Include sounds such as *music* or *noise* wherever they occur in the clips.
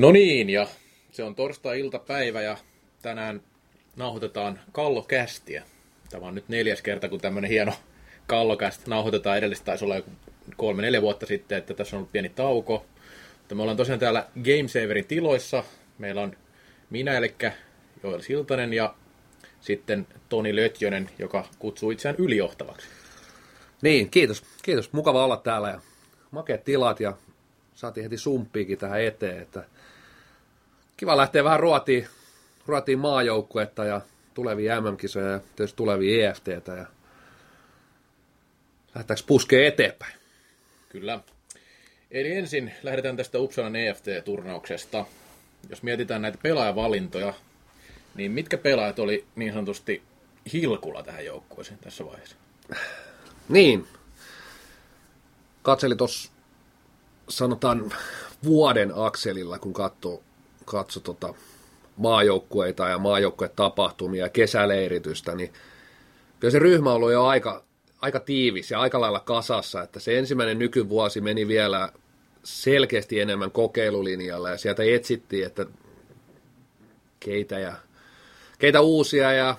No niin, ja se on torstai-iltapäivä ja tänään nauhoitetaan kallokästiä. Tämä on nyt neljäs kerta, kun tämmöinen hieno kallokäst nauhoitetaan. Edellistä taisi olla joku kolme-neljä vuotta sitten, että tässä on ollut pieni tauko. Mutta me ollaan tosiaan täällä Gamesaverin tiloissa. Meillä on minä, eli Joel Siltanen ja sitten Toni Lötjönen, joka kutsuu itseään ylijohtavaksi. Niin, kiitos. Kiitos. Mukava olla täällä ja makeat tilat ja saatiin heti sumppiikin tähän eteen, että kiva lähteä vähän ruotiin, ruotiin maajoukkuetta ja tulevia MM-kisoja ja tietysti tulevia EFTtä ja lähdetäänkö puskee eteenpäin? Kyllä. Eli ensin lähdetään tästä Uppsalan EFT-turnauksesta. Jos mietitään näitä pelaajavalintoja, niin mitkä pelaajat oli niin sanotusti hilkulla tähän joukkueeseen tässä vaiheessa? Niin. Katseli tuossa sanotaan vuoden akselilla, kun katsoo, katso tota maajoukkueita ja maajoukkuetapahtumia ja kesäleiritystä, niin kyllä se ryhmä on ollut jo aika, aika tiivis ja aika lailla kasassa, että se ensimmäinen nykyvuosi meni vielä selkeästi enemmän kokeilulinjalla ja sieltä etsittiin, että keitä ja keitä uusia ja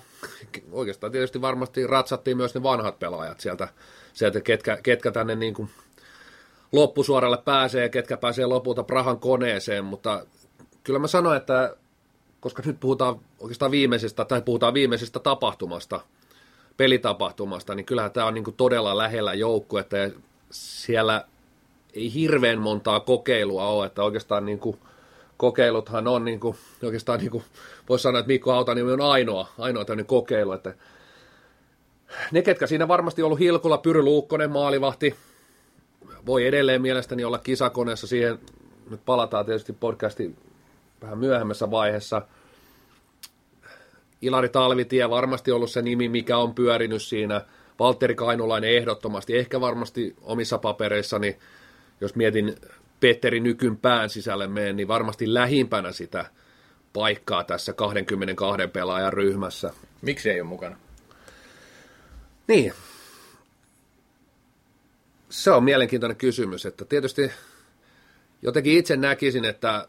oikeastaan tietysti varmasti ratsattiin myös ne vanhat pelaajat sieltä, sieltä ketkä, ketkä tänne niin kuin loppusuoralle pääsee ja ketkä pääsee lopulta Prahan koneeseen, mutta kyllä mä sanoin, että koska nyt puhutaan oikeastaan viimeisestä, tai puhutaan viimeisestä tapahtumasta, pelitapahtumasta, niin kyllähän tämä on niin todella lähellä joukkuetta ja siellä ei hirveän montaa kokeilua ole, että oikeastaan niin kuin kokeiluthan on niin kuin, oikeastaan niin kuin, voisi sanoa, että Mikko Hautaniemi on ainoa, ainoa tämmöinen kokeilu, että ne, ketkä siinä varmasti ollut Hilkulla, Pyry Luukkonen, maalivahti, voi edelleen mielestäni olla kisakoneessa. Siihen nyt palataan tietysti podcasti vähän myöhemmässä vaiheessa. Ilari Talvitie varmasti ollut se nimi, mikä on pyörinyt siinä. Valtteri Kainulainen ehdottomasti, ehkä varmasti omissa papereissani, jos mietin Petteri Nykyn pään sisälle meen, niin varmasti lähimpänä sitä paikkaa tässä 22 pelaajan ryhmässä. Miksi ei ole mukana? Niin, se on mielenkiintoinen kysymys, että tietysti jotenkin itse näkisin, että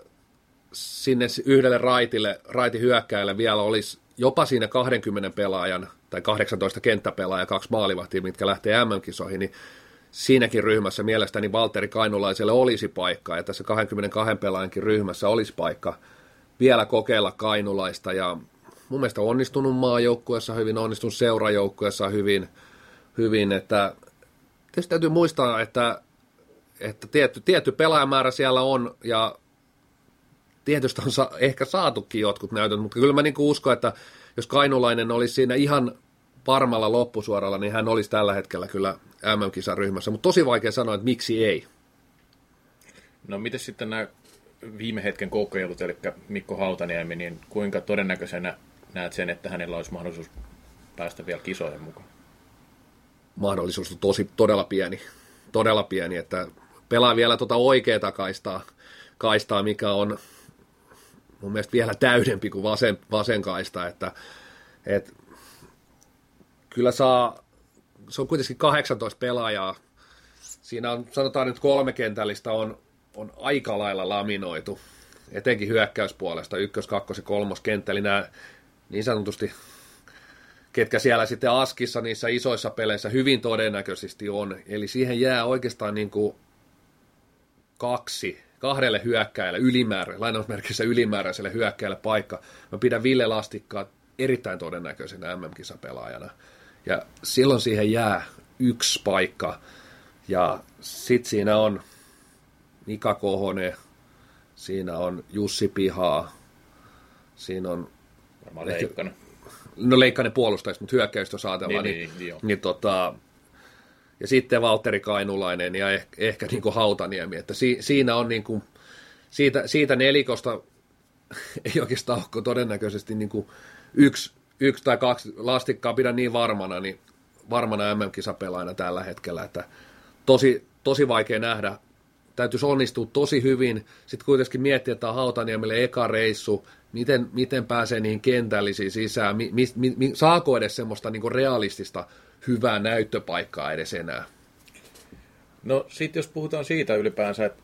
sinne yhdelle raitille, raitin hyökkäille vielä olisi jopa siinä 20 pelaajan tai 18 kenttäpelaajaa, kaksi maalivahtia, mitkä lähtee MM-kisoihin, niin siinäkin ryhmässä mielestäni Valtteri Kainulaiselle olisi paikka, ja tässä 22 pelaajankin ryhmässä olisi paikka vielä kokeilla Kainulaista, ja mun mielestä onnistunut maajoukkueessa hyvin, onnistunut seurajoukkueessa hyvin, hyvin että Tietysti täytyy muistaa, että, että tietty, tietty pelaajamäärä siellä on ja tietysti on sa- ehkä saatukin jotkut näytöt, mutta kyllä mä niin uskon, että jos Kainulainen olisi siinä ihan varmalla loppusuoralla, niin hän olisi tällä hetkellä kyllä MM-kisan ryhmässä, mutta tosi vaikea sanoa, että miksi ei. No miten sitten nämä viime hetken kokeilut, eli Mikko Hautaniemi, niin kuinka todennäköisenä näet sen, että hänellä olisi mahdollisuus päästä vielä kisoihin mukaan? mahdollisuus on tosi, todella pieni, todella pieni, että pelaa vielä tuota oikeaa kaistaa, kaistaa, mikä on mun mielestä vielä täydempi kuin vasen, vasen kaista, että, että kyllä saa, se on kuitenkin 18 pelaajaa, siinä on, sanotaan nyt kolme kentällistä on, on aika lailla laminoitu, etenkin hyökkäyspuolesta, ykkös, kakkos ja kolmos kenttä, eli nämä niin sanotusti ketkä siellä sitten askissa niissä isoissa peleissä hyvin todennäköisesti on. Eli siihen jää oikeastaan niin kuin kaksi, kahdelle hyökkäjälle ylimäärä, lainausmerkissä ylimääräiselle hyökkäjälle paikka. Mä pidän Ville Lastikkaa erittäin todennäköisenä MM-kisapelaajana. Ja silloin siihen jää yksi paikka. Ja sitten siinä on Mika Kohone, siinä on Jussi Pihaa, siinä on... Varmaan Leikkanen no Leikkanen puolustajista, mutta hyökkäystä jos ajatellaan, niin, niin, niin, niin tota, ja sitten Valtteri Kainulainen ja ehkä, ehkä niin kuin Hautaniemi, että si, siinä on niin kuin, siitä, siitä nelikosta *laughs* ei oikeastaan ole todennäköisesti niin kuin yksi, yksi tai kaksi lastikkaa pidä niin varmana, niin varmana MM-kisapelaajana tällä hetkellä, että tosi, tosi vaikea nähdä. Täytyisi onnistua tosi hyvin. Sitten kuitenkin miettiä, että on Hautaniemelle eka reissu, miten, miten pääsee niihin kentällisiin sisään, mi, mi, mi, saako edes semmoista niin realistista hyvää näyttöpaikkaa edes enää? No sitten jos puhutaan siitä ylipäänsä, että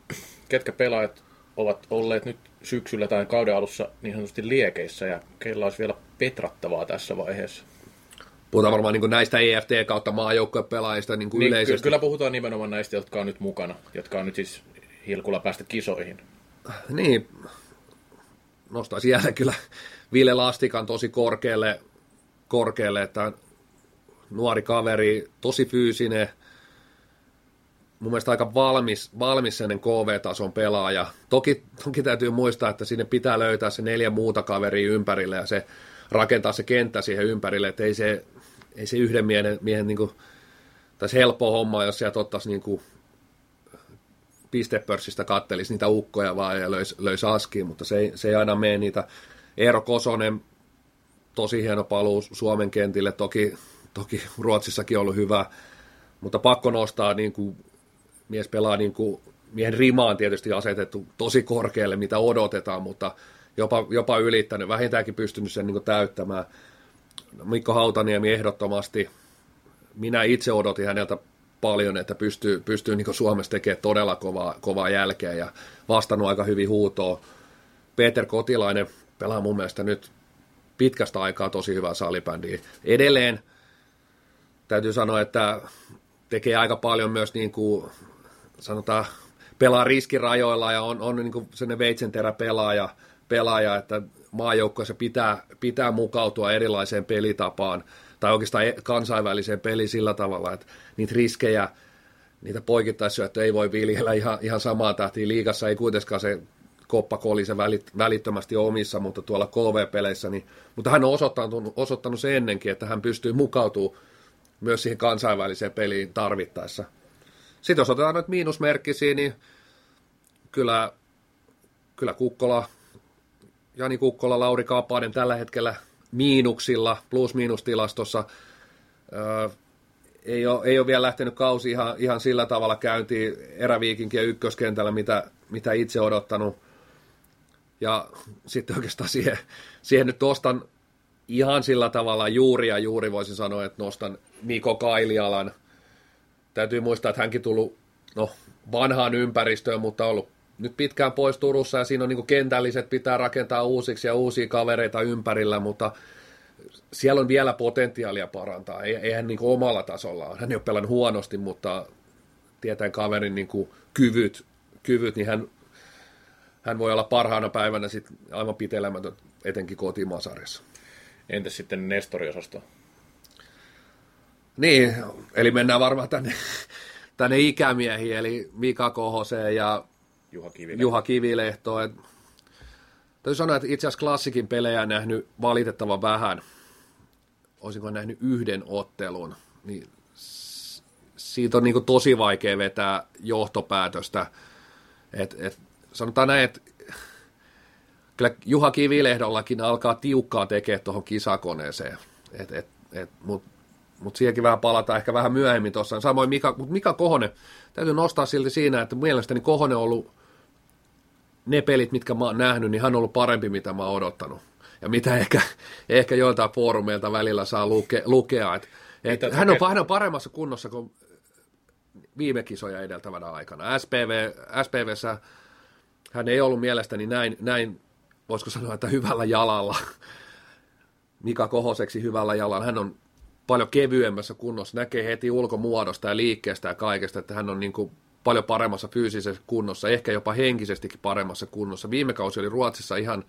ketkä pelaajat ovat olleet nyt syksyllä tai kauden alussa niin sanotusti liekeissä ja keillä olisi vielä petrattavaa tässä vaiheessa. Puhutaan varmaan niin näistä EFT kautta maajoukkuepelaajista niin kuin niin, yleisesti. Kyllä puhutaan nimenomaan näistä, jotka on nyt mukana, jotka on nyt siis hilkulla päästä kisoihin. Niin, nostaisin jälleen kyllä Ville Lastikan tosi korkealle, korkealle että nuori kaveri, tosi fyysinen, mun mielestä aika valmis, valmis sellainen KV-tason pelaaja. Toki, toki täytyy muistaa, että sinne pitää löytää se neljä muuta kaveria ympärille ja se rakentaa se kenttä siihen ympärille, että ei se, ei se yhden miehen, miehen niin kuin, tai helppo homma, jos sieltä ottaisi niin kuin pistepörssistä kattelisi niitä ukkoja vaan ja löisi, löisi askiin, mutta se ei, se ei aina mene niitä. Eero Kosonen, tosi hieno paluu Suomen kentille, toki, toki Ruotsissakin ollut hyvä, mutta pakko nostaa, niin kuin, mies pelaa niin kuin, miehen rimaan tietysti asetettu tosi korkealle, mitä odotetaan, mutta jopa, jopa ylittänyt, vähintäänkin pystynyt sen niin kuin, täyttämään. Mikko Hautaniemi ehdottomasti, minä itse odotin häneltä paljon, että pystyy, pystyy niin Suomessa tekemään todella kovaa, kovaa jälkeä ja vastannut aika hyvin huutoa. Peter Kotilainen pelaa mun mielestä nyt pitkästä aikaa tosi hyvää salibändiä. Edelleen täytyy sanoa, että tekee aika paljon myös niin kuin, sanotaan, pelaa riskirajoilla ja on, on niin sellainen veitsenterä pelaaja, pelaaja että maajoukkoissa pitää, pitää mukautua erilaiseen pelitapaan tai oikeastaan e- kansainväliseen peliin sillä tavalla, että niitä riskejä, niitä poikittaissyöttöjä ei voi viljellä ihan, ihan samaa tahtia. Liigassa ei kuitenkaan se koppa kolise välit, välittömästi omissa, mutta tuolla KV-peleissä, niin, mutta hän on osoittanut, osoittanut se ennenkin, että hän pystyy mukautumaan myös siihen kansainväliseen peliin tarvittaessa. Sitten jos otetaan nyt miinusmerkkisiä, niin kyllä, kyllä Kukkola, Jani Kukkola, Lauri Kaapainen tällä hetkellä miinuksilla, plus-miinustilastossa. Öö, ei, ole, ei ole vielä lähtenyt kausi ihan, ihan sillä tavalla käyntiin eräviikinkin ja ykköskentällä, mitä, mitä itse odottanut. Ja sitten oikeastaan siihen, siihen nyt nostan ihan sillä tavalla juuri ja juuri voisin sanoa, että nostan Miko Kailialan. Täytyy muistaa, että hänkin tullut no, vanhaan ympäristöön, mutta ollut nyt pitkään pois Turussa ja siinä on niin kentälliset pitää rakentaa uusiksi ja uusia kavereita ympärillä, mutta siellä on vielä potentiaalia parantaa. Eihän niin omalla tasolla, hän ei ole pelannut huonosti, mutta tietäen kaverin niin kyvyt, kyvyt, niin hän, hän voi olla parhaana päivänä sit aivan pitelemätön, etenkin kotimaasarjassa. Entäs sitten Nestori-osasto? Niin, eli mennään varmaan tänne, tänne ikämiehiin, eli Mika Kohoseen ja Juha Kivilehto. Juha Kivilehto. Et, täytyy sanoa, että itse asiassa klassikin pelejä nähnyt valitettavan vähän. Olisinko nähnyt yhden ottelun, niin siitä on niin tosi vaikea vetää johtopäätöstä. Et, et, sanotaan näin, että kyllä Juha Kivilehdollakin alkaa tiukkaa tekemään tuohon kisakoneeseen. Et, et, et, Mutta mut siihenkin vähän palataan ehkä vähän myöhemmin tuossa. Samoin Mika, mutta Mika Kohonen, täytyy nostaa silti siinä, että mielestäni Kohonen on ollut ne pelit, mitkä mä oon nähnyt, niin hän on ollut parempi, mitä mä oon odottanut. Ja mitä ehkä, ehkä joiltain foorumeilta välillä saa luke, lukea. Et, et hän, on, hän on paremmassa kunnossa kuin viime kisoja edeltävänä aikana. SPV, SPVssä hän ei ollut mielestäni näin, näin, voisiko sanoa, että hyvällä jalalla. Mika Kohoseksi hyvällä jalalla. Hän on paljon kevyemmässä kunnossa, näkee heti ulkomuodosta ja liikkeestä ja kaikesta, että hän on niin kuin paljon paremmassa fyysisessä kunnossa, ehkä jopa henkisestikin paremmassa kunnossa. Viime kausi oli Ruotsissa ihan,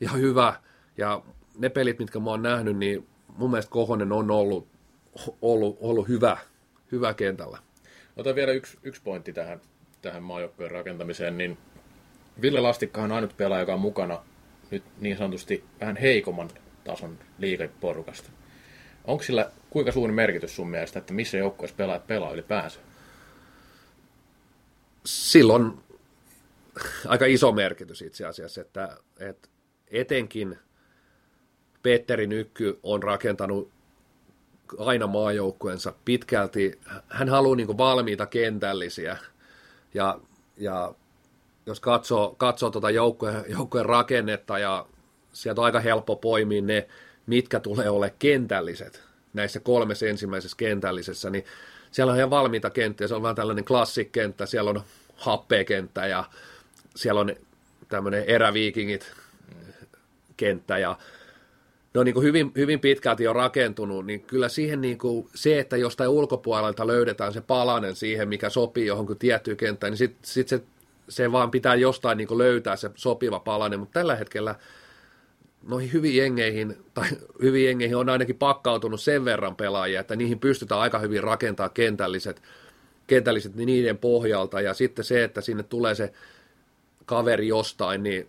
ihan hyvä, ja ne pelit, mitkä mä oon nähnyt, niin mun mielestä Kohonen on ollut, ollut, ollut hyvä, hyvä kentällä. Otan vielä yksi, yksi pointti tähän, tähän maajoukkojen rakentamiseen, niin Ville Lastikka on ainut pelaaja, joka on mukana nyt niin sanotusti vähän heikomman tason liikeporukasta. Onko sillä kuinka suuri merkitys sun mielestä, että missä joukkueessa pelaajat pelaa ylipäänsä? silloin aika iso merkitys itse asiassa, että, että etenkin Petteri Nykky on rakentanut aina maajoukkueensa pitkälti. Hän haluaa niin valmiita kentällisiä ja, ja jos katsoo, katsoo tuota joukkueen, joukkueen rakennetta ja sieltä on aika helppo poimia ne, mitkä tulee ole kentälliset. Näissä kolmessa ensimmäisessä kentällisessä, niin siellä on ihan valmiita kenttiä, se on vähän tällainen klassikkenttä, siellä on happea kenttä ja siellä on tämmöinen eräviikingit kenttä ja ne on niin kuin hyvin, hyvin pitkälti jo rakentunut, niin kyllä siihen niin kuin se, että jostain ulkopuolelta löydetään se palanen siihen, mikä sopii johonkin tiettyyn kenttään, niin sitten sit se, se vaan pitää jostain niin löytää se sopiva palanen, mutta tällä hetkellä noihin hyviin jengeihin, tai hyviin jengeihin on ainakin pakkautunut sen verran pelaajia, että niihin pystytään aika hyvin rakentamaan kentälliset, kentälliset niiden pohjalta, ja sitten se, että sinne tulee se kaveri jostain, niin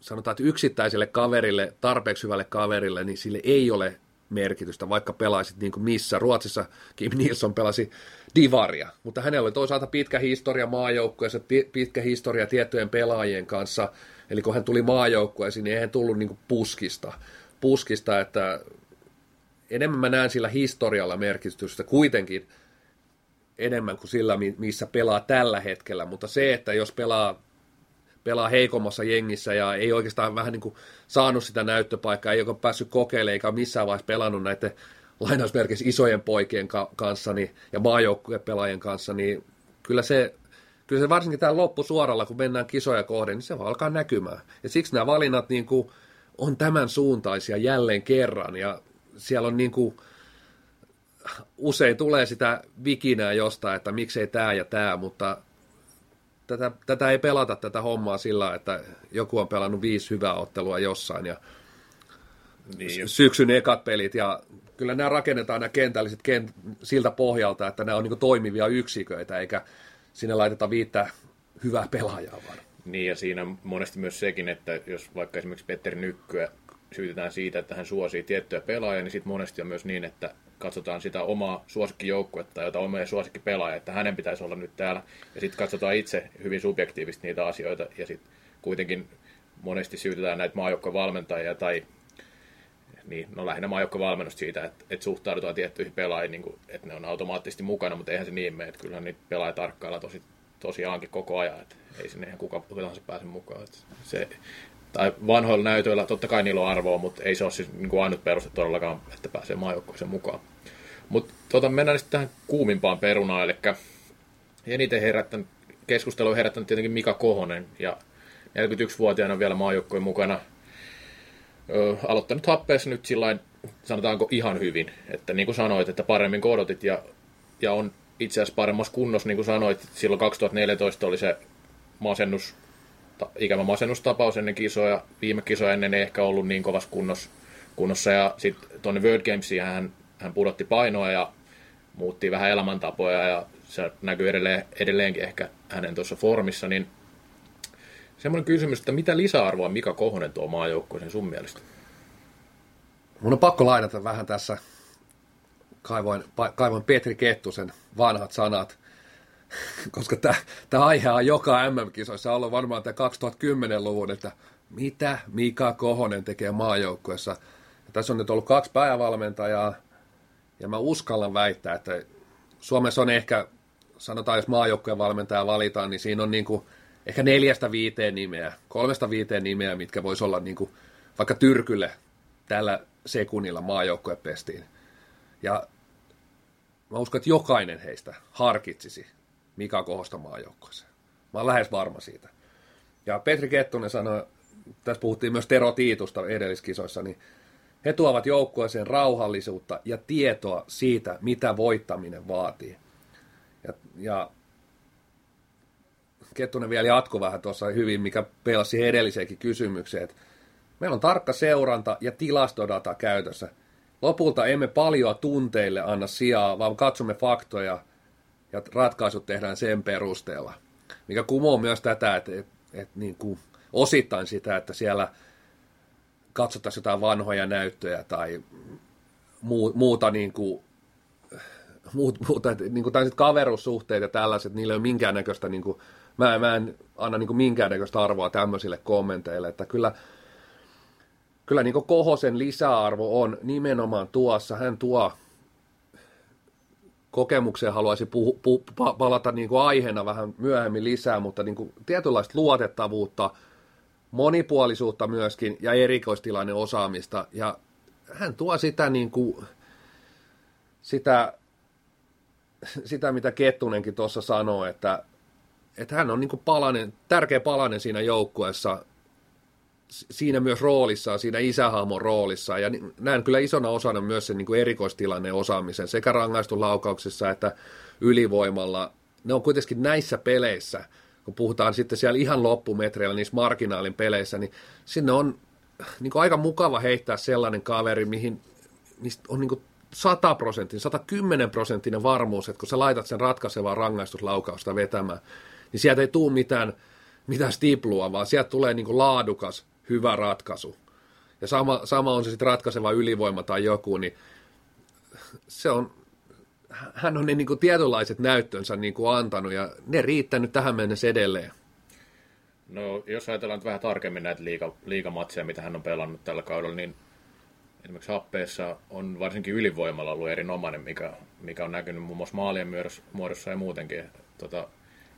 sanotaan, että yksittäiselle kaverille, tarpeeksi hyvälle kaverille, niin sille ei ole merkitystä, vaikka pelaisit niin kuin missä. Ruotsissa Kim Nilsson pelasi divaria, mutta hänellä oli toisaalta pitkä historia maajoukkueessa, pitkä historia tiettyjen pelaajien kanssa, eli kun hän tuli maajoukkueeseen, niin ei hän tullut niin kuin puskista, puskista, että enemmän mä näen sillä historialla merkitystä kuitenkin enemmän kuin sillä, missä pelaa tällä hetkellä, mutta se, että jos pelaa pelaa heikommassa jengissä ja ei oikeastaan vähän niin kuin saanut sitä näyttöpaikkaa, ei ole päässyt kokeilemaan eikä missään vaiheessa pelannut näiden *laughs* lainausmerkeissä isojen poikien ka- kanssa niin, ja maajoukkueen pelaajien kanssa, niin kyllä se, kyllä se varsinkin tämä loppusuoralla, kun mennään kisoja kohden, niin se alkaa näkymään. Ja siksi nämä valinnat niin kuin, on tämän suuntaisia jälleen kerran ja siellä on niin kuin, usein tulee sitä vikinää jostain, että miksei tämä ja tämä, mutta tätä, tätä ei pelata tätä hommaa sillä, että joku on pelannut viisi hyvää ottelua jossain ja niin. syksyn ekat pelit ja kyllä nämä rakennetaan nämä kentälliset kent, siltä pohjalta, että nämä on niin toimivia yksiköitä eikä sinne laiteta viittä hyvää pelaajaa vaan. Niin ja siinä monesti myös sekin, että jos vaikka esimerkiksi Petteri Nykkyä syytetään siitä, että hän suosii tiettyjä pelaajia, niin sitten monesti on myös niin, että katsotaan sitä omaa suosikkijoukkuetta, jota omia suosikkipelaaja, että hänen pitäisi olla nyt täällä. Ja sitten katsotaan itse hyvin subjektiivisesti niitä asioita, ja sitten kuitenkin monesti syytetään näitä maajoukkovalmentajia tai niin, no lähinnä maajoukkovalmennusta siitä, että, että suhtaudutaan tiettyihin pelaajiin, niin kuin, että ne on automaattisesti mukana, mutta eihän se niin mene, että kyllähän niitä pelaajia tarkkailla tosi, tosiaankin koko ajan, että ei sinne ihan kuka tahansa pääse mukaan. Että se, tai vanhoilla näytöillä totta kai niillä on arvoa, mutta ei se ole siis niin kuin ainut peruste todellakaan, että pääsee maajoukkueeseen mukaan. Mutta tota, mennään sitten tähän kuumimpaan perunaan, eli eniten herättänyt, keskustelu on herättänyt tietenkin Mika Kohonen, ja 41-vuotiaana vielä maajoukkojen mukana ö, aloittanut happeessa nyt sillain, sanotaanko ihan hyvin, että niin kuin sanoit, että paremmin kodotit ja, ja on itse asiassa paremmassa kunnossa, niin kuin sanoit, silloin 2014 oli se masennus ikävä masennustapaus ennen kisoja. Viime kisoja ennen ei ehkä ollut niin kovassa kunnossa. kunnossa ja sitten tuonne World Gamesiin hän, hän pudotti painoa ja muutti vähän elämäntapoja ja se näkyy edelleen, edelleenkin ehkä hänen tuossa formissa, niin semmoinen kysymys, että mitä lisäarvoa Mika Kohonen tuo maajoukkueeseen sun mielestä? Mun on pakko lainata vähän tässä, kaivoin, kaivoin Petri Kettusen vanhat sanat – koska tämä aihe on joka MM-kisoissa ollut varmaan tämä 2010-luvun, että mitä Mika Kohonen tekee maajoukkuessa. Tässä on nyt ollut kaksi päävalmentajaa, ja mä uskallan väittää, että Suomessa on ehkä, sanotaan jos maajoukkueen valmentaja valitaan, niin siinä on niin kuin ehkä neljästä viiteen nimeä, kolmesta viiteen nimeä, mitkä voisi olla niin kuin vaikka Tyrkylle tällä sekunnilla maajoukkuepestiin. Ja mä uskon, että jokainen heistä harkitsisi Mika Kohosta maajoukkoeseen. Mä oon lähes varma siitä. Ja Petri Kettunen sanoi, tässä puhuttiin myös Tero Tiitusta edelliskisoissa, niin he tuovat joukkueeseen rauhallisuutta ja tietoa siitä, mitä voittaminen vaatii. Ja, ja Kettunen vielä jatkoi vähän tuossa hyvin, mikä pelasi edelliseenkin kysymykseen, että meillä on tarkka seuranta ja tilastodata käytössä. Lopulta emme paljon tunteille anna sijaa, vaan katsomme faktoja ja ratkaisut tehdään sen perusteella. Mikä kumoo myös tätä, että, että, että niin kuin osittain sitä, että siellä katsottaisiin jotain vanhoja näyttöjä tai muuta niin kuin, muut, muuta, niin kuin tällaiset kaverussuhteet ja tällaiset, niillä ei ole minkäännäköistä, niin kuin, mä, mä en anna niin kuin minkäännäköistä arvoa tämmöisille kommenteille, että kyllä, kyllä niin kuin Kohosen lisäarvo on nimenomaan tuossa, hän tuo kokemukseen haluaisin puhu, pu, palata niin kuin aiheena vähän myöhemmin lisää, mutta niin kuin tietynlaista luotettavuutta, monipuolisuutta myöskin ja erikoistilainen osaamista. Ja hän tuo sitä, niin kuin, sitä, sitä mitä Kettunenkin tuossa sanoi, että, että hän on niin kuin palanen, tärkeä palanen siinä joukkueessa, siinä myös roolissa, siinä isähahmon roolissa, ja näen kyllä isona osana myös sen niin kuin erikoistilanne osaamisen sekä rangaistuslaukauksissa että ylivoimalla. Ne on kuitenkin näissä peleissä, kun puhutaan sitten siellä ihan loppumetreillä niissä marginaalin peleissä, niin sinne on niin kuin aika mukava heittää sellainen kaveri, mihin mistä on niin kuin 100 prosentin, 110 prosenttinen varmuus, että kun sä laitat sen ratkaisevaa rangaistuslaukausta vetämään, niin sieltä ei tule mitään, mitään stiplua, vaan sieltä tulee niin kuin laadukas, hyvä ratkaisu. Ja sama, sama on se sitten ratkaiseva ylivoima tai joku, niin se on, hän on ne niin kuin tietynlaiset näyttönsä niin kuin antanut ja ne riittänyt tähän mennessä edelleen. No, jos ajatellaan vähän tarkemmin näitä liiga, liigamatseja, mitä hän on pelannut tällä kaudella, niin esimerkiksi happeessa on varsinkin ylivoimalla ollut erinomainen, mikä, mikä on näkynyt muun muassa maalien muodossa ja muutenkin. Tota,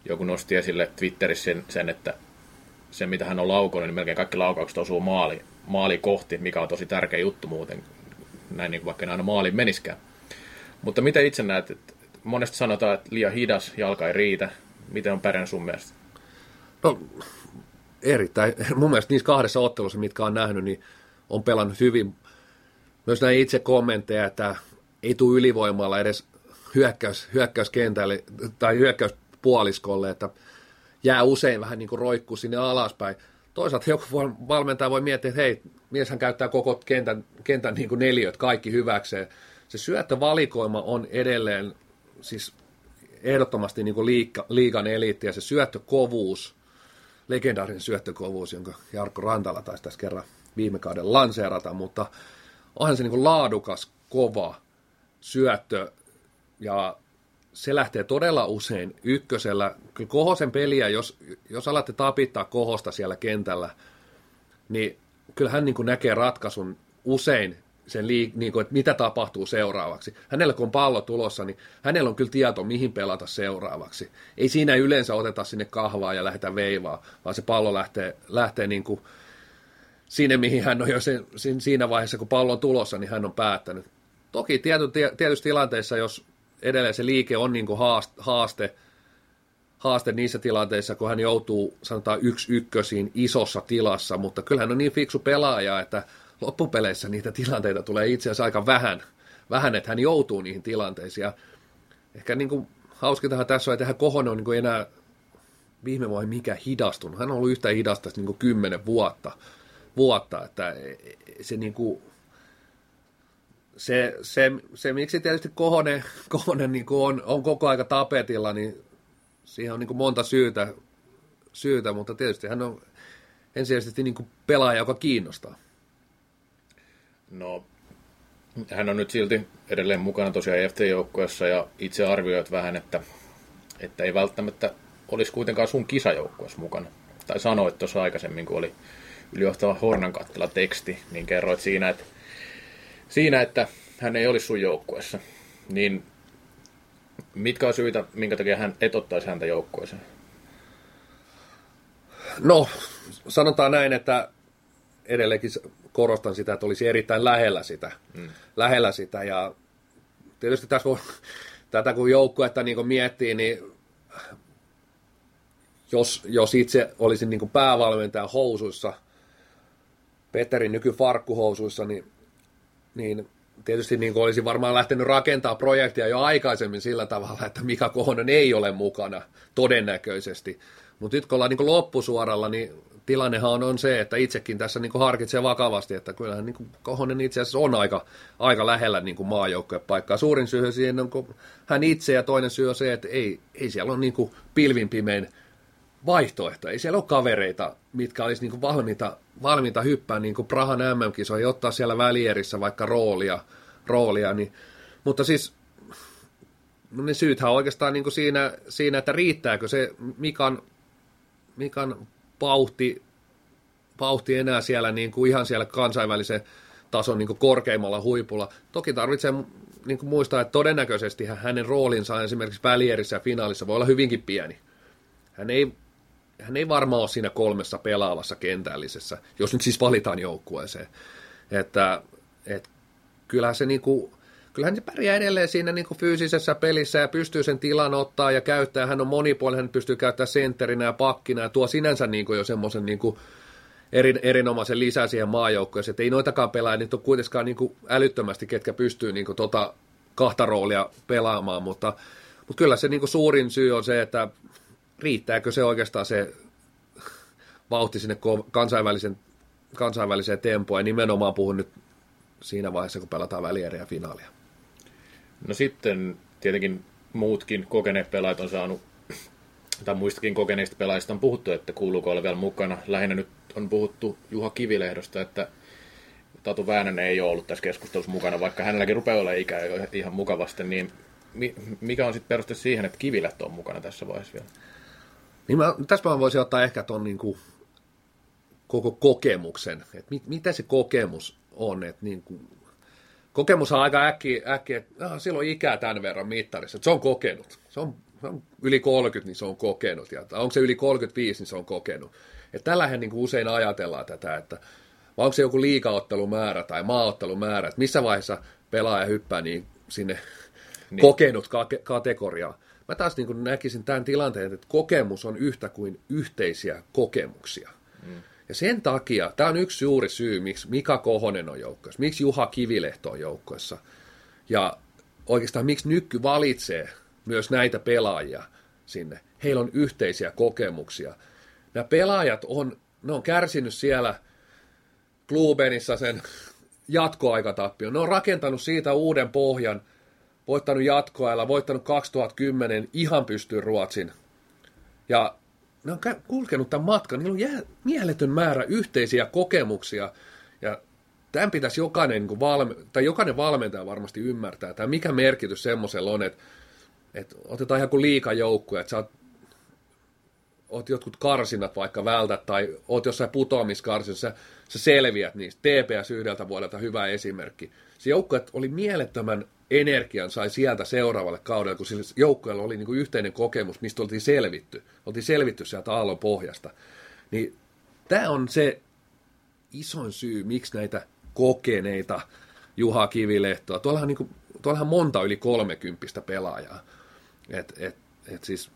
joku nosti esille Twitterissä sen, sen, että se mitä hän on laukonut, niin melkein kaikki laukaukset osuu maali, maali kohti, mikä on tosi tärkeä juttu muuten, näin niin vaikka aina maaliin meniskään. Mutta miten itse näet, että monesti sanotaan, että liian hidas jalka ei riitä. Miten on pärjännyt sun mielestä? No, erittäin. *laughs* Mun mielestä niissä kahdessa ottelussa, mitkä on nähnyt, niin on pelannut hyvin. Myös näin itse kommentteja, että ei tule ylivoimalla edes hyökkäys, hyökkäyskentälle tai hyökkäyspuoliskolle, että jää usein vähän niin kuin roikkuu sinne alaspäin. Toisaalta joku valmentaja voi miettiä, että hei, mieshän käyttää koko kentän, kentän niin kuin neliöt kaikki hyväkseen. Se syöttövalikoima on edelleen siis ehdottomasti niin kuin liiga, liigan eliitti ja se syöttökovuus, legendaarinen syöttökovuus, jonka Jarkko Rantala taisi tässä kerran viime kauden lanseerata, mutta onhan se niin kuin laadukas, kova syöttö ja se lähtee todella usein ykkösellä. Kyllä Kohosen peliä, jos, jos alatte tapittaa Kohosta siellä kentällä, niin kyllä hän niin kuin näkee ratkaisun usein sen liik- niin kuin, että mitä tapahtuu seuraavaksi. Hänellä kun on pallo tulossa, niin hänellä on kyllä tieto, mihin pelata seuraavaksi. Ei siinä yleensä oteta sinne kahvaa ja lähdetä veivaa, vaan se pallo lähtee, lähtee niin kuin sinne, mihin hän on jo sen, siinä vaiheessa, kun pallo on tulossa, niin hän on päättänyt. Toki tiety, tietyissä tilanteissa, jos edelleen se liike on niin kuin haaste, haaste niissä tilanteissa, kun hän joutuu, sanotaan, yksi ykkösiin isossa tilassa, mutta kyllähän hän on niin fiksu pelaaja, että loppupeleissä niitä tilanteita tulee itse asiassa aika vähän, vähän että hän joutuu niihin tilanteisiin. Ja ehkä niin kuin hauskintahan tässä on, että hän Kohonen on niin kuin enää viime vuonna mikä hidastunut. Hän on ollut yhtä hidasta niin kuin kymmenen vuotta, vuotta että se niin kuin, se, se, se, miksi tietysti Kohonen, Kohonen niin on, on koko aika tapetilla, niin siihen on niin monta syytä, syytä, mutta tietysti hän on ensisijaisesti niin pelaaja, joka kiinnostaa. No, hän on nyt silti edelleen mukana tosiaan EFT-joukkueessa ja itse arvioit vähän, että, että ei välttämättä olisi kuitenkaan sun kisajoukkueessa mukana. Tai sanoit tuossa aikaisemmin, kun oli ylijohtava Hornan kattela teksti, niin kerroit siinä, että, siinä, että hän ei olisi sun joukkueessa. Niin mitkä on syitä, minkä takia hän et ottaisi häntä joukkueeseen? No, sanotaan näin, että edelleenkin korostan sitä, että olisi erittäin lähellä sitä. Mm. Lähellä sitä ja tietysti tässä kun, *laughs* tätä kun joukkuetta niin miettii, niin jos, jos itse olisin niin päävalmentajan housuissa, Petterin nykyfarkkuhousuissa, niin, niin tietysti niin olisin varmaan lähtenyt rakentaa projektia jo aikaisemmin sillä tavalla, että Mika Kohonen ei ole mukana todennäköisesti. Mutta nyt kun ollaan niin loppusuoralla, niin tilannehan on, se, että itsekin tässä niin kuin harkitsee vakavasti, että kyllähän niin kuin Kohonen itse asiassa on aika, aika lähellä niin kuin maajoukkojen paikkaa. Suurin syy siihen on kun hän itse ja toinen syy on se, että ei, ei siellä ole niin kuin pilvin pimein vaihtoehto. Ei siellä ole kavereita, mitkä olisi niin kuin valmiita, valmiita hyppää niin kuin Prahan MM-kisoihin, ottaa siellä välierissä vaikka roolia, roolia niin, mutta siis no ne syythän on oikeastaan niin kuin siinä, siinä, että riittääkö se Mikan, Mikan vauhti, vauhti enää siellä niin kuin ihan siellä kansainvälisen tason niin kuin korkeimmalla huipulla. Toki tarvitsee niin kuin muistaa, että todennäköisesti hänen roolinsa esimerkiksi välierissä ja finaalissa voi olla hyvinkin pieni. Hän ei, hän ei varmaan ole siinä kolmessa pelaavassa kentällisessä, jos nyt siis valitaan joukkueeseen. Että, että kyllähän se niin kuin, kyllähän se pärjää edelleen siinä niin kuin fyysisessä pelissä ja pystyy sen tilan ottaa ja käyttää. Hän on monipuolinen, hän pystyy käyttämään sentterinä ja pakkina ja tuo sinänsä niin kuin jo semmoisen niin kuin erin, erinomaisen lisää siihen maajoukkoon. Että ei noitakaan pelaa, niitä on kuitenkaan niin älyttömästi, ketkä pystyy niin tota kahta roolia pelaamaan, mutta, mutta kyllä se niin suurin syy on se, että riittääkö se oikeastaan se vauhti sinne kansainvälisen, kansainväliseen tempoon, ja nimenomaan puhun nyt siinä vaiheessa, kun pelataan välieriä finaalia. No sitten tietenkin muutkin kokeneet pelaajat on saanut, tai muistakin kokeneista pelaajista on puhuttu, että kuuluuko olla vielä mukana. Lähinnä nyt on puhuttu Juha Kivilehdosta, että Tatu Väänänen ei ole ollut tässä keskustelussa mukana, vaikka hänelläkin rupeaa olla ikää ihan mukavasti, niin mikä on sitten peruste siihen, että Kivilehto on mukana tässä vaiheessa vielä? Niin mä, tässä mä voisin ottaa ehkä tuon niin kuin koko kokemuksen, että mit, mitä se kokemus on, että niin kuin, kokemus on aika äkki, äkki että ah, silloin ikää tämän verran mittarissa, että se on kokenut, se on, se on yli 30, niin se on kokenut, ja onko se yli 35, niin se on kokenut. Että tällähän niin kuin usein ajatellaan tätä, että vai onko se joku liikaottelumäärä tai maaottelumäärä, että missä vaiheessa pelaaja hyppää niin sinne niin. kokenut kategoriaan. Mä taas niin näkisin tämän tilanteen, että kokemus on yhtä kuin yhteisiä kokemuksia. Mm. Ja sen takia, tämä on yksi suuri syy, miksi Mika Kohonen on joukkoissa, miksi Juha Kivilehto on joukkoissa. Ja oikeastaan miksi Nykky valitsee myös näitä pelaajia sinne. Heillä on yhteisiä kokemuksia. Nämä pelaajat on, ne on kärsinyt siellä Klubenissa sen *laughs* jatkoaikatappion. Ne on rakentanut siitä uuden pohjan, voittanut jatkoajalla, voittanut 2010, ihan pystyy Ruotsin. Ja ne on kulkenut tämän matkan, niillä on jää, mieletön määrä yhteisiä kokemuksia, ja tämän pitäisi jokainen, niin valme, tai jokainen valmentaja varmasti ymmärtää, että mikä merkitys semmoisella on, että, että otetaan ihan kuin liikajoukkuja, että sä oot, oot jotkut karsinat vaikka vältät, tai oot jossain putoamiskarsinassa, sä, sä selviät niistä. TPS yhdeltä vuodelta hyvä esimerkki. Se joukkue oli mielettömän energian sai sieltä seuraavalle kaudelle, kun sillä joukkueella oli niin kuin yhteinen kokemus, mistä oltiin selvitty. Oltiin selvitty sieltä aallon pohjasta. Niin tämä on se isoin syy, miksi näitä kokeneita Juha Kivilehtoa, tuollahan, niin kuin, tuollahan monta yli kolmekymppistä pelaajaa. Et, et, et siis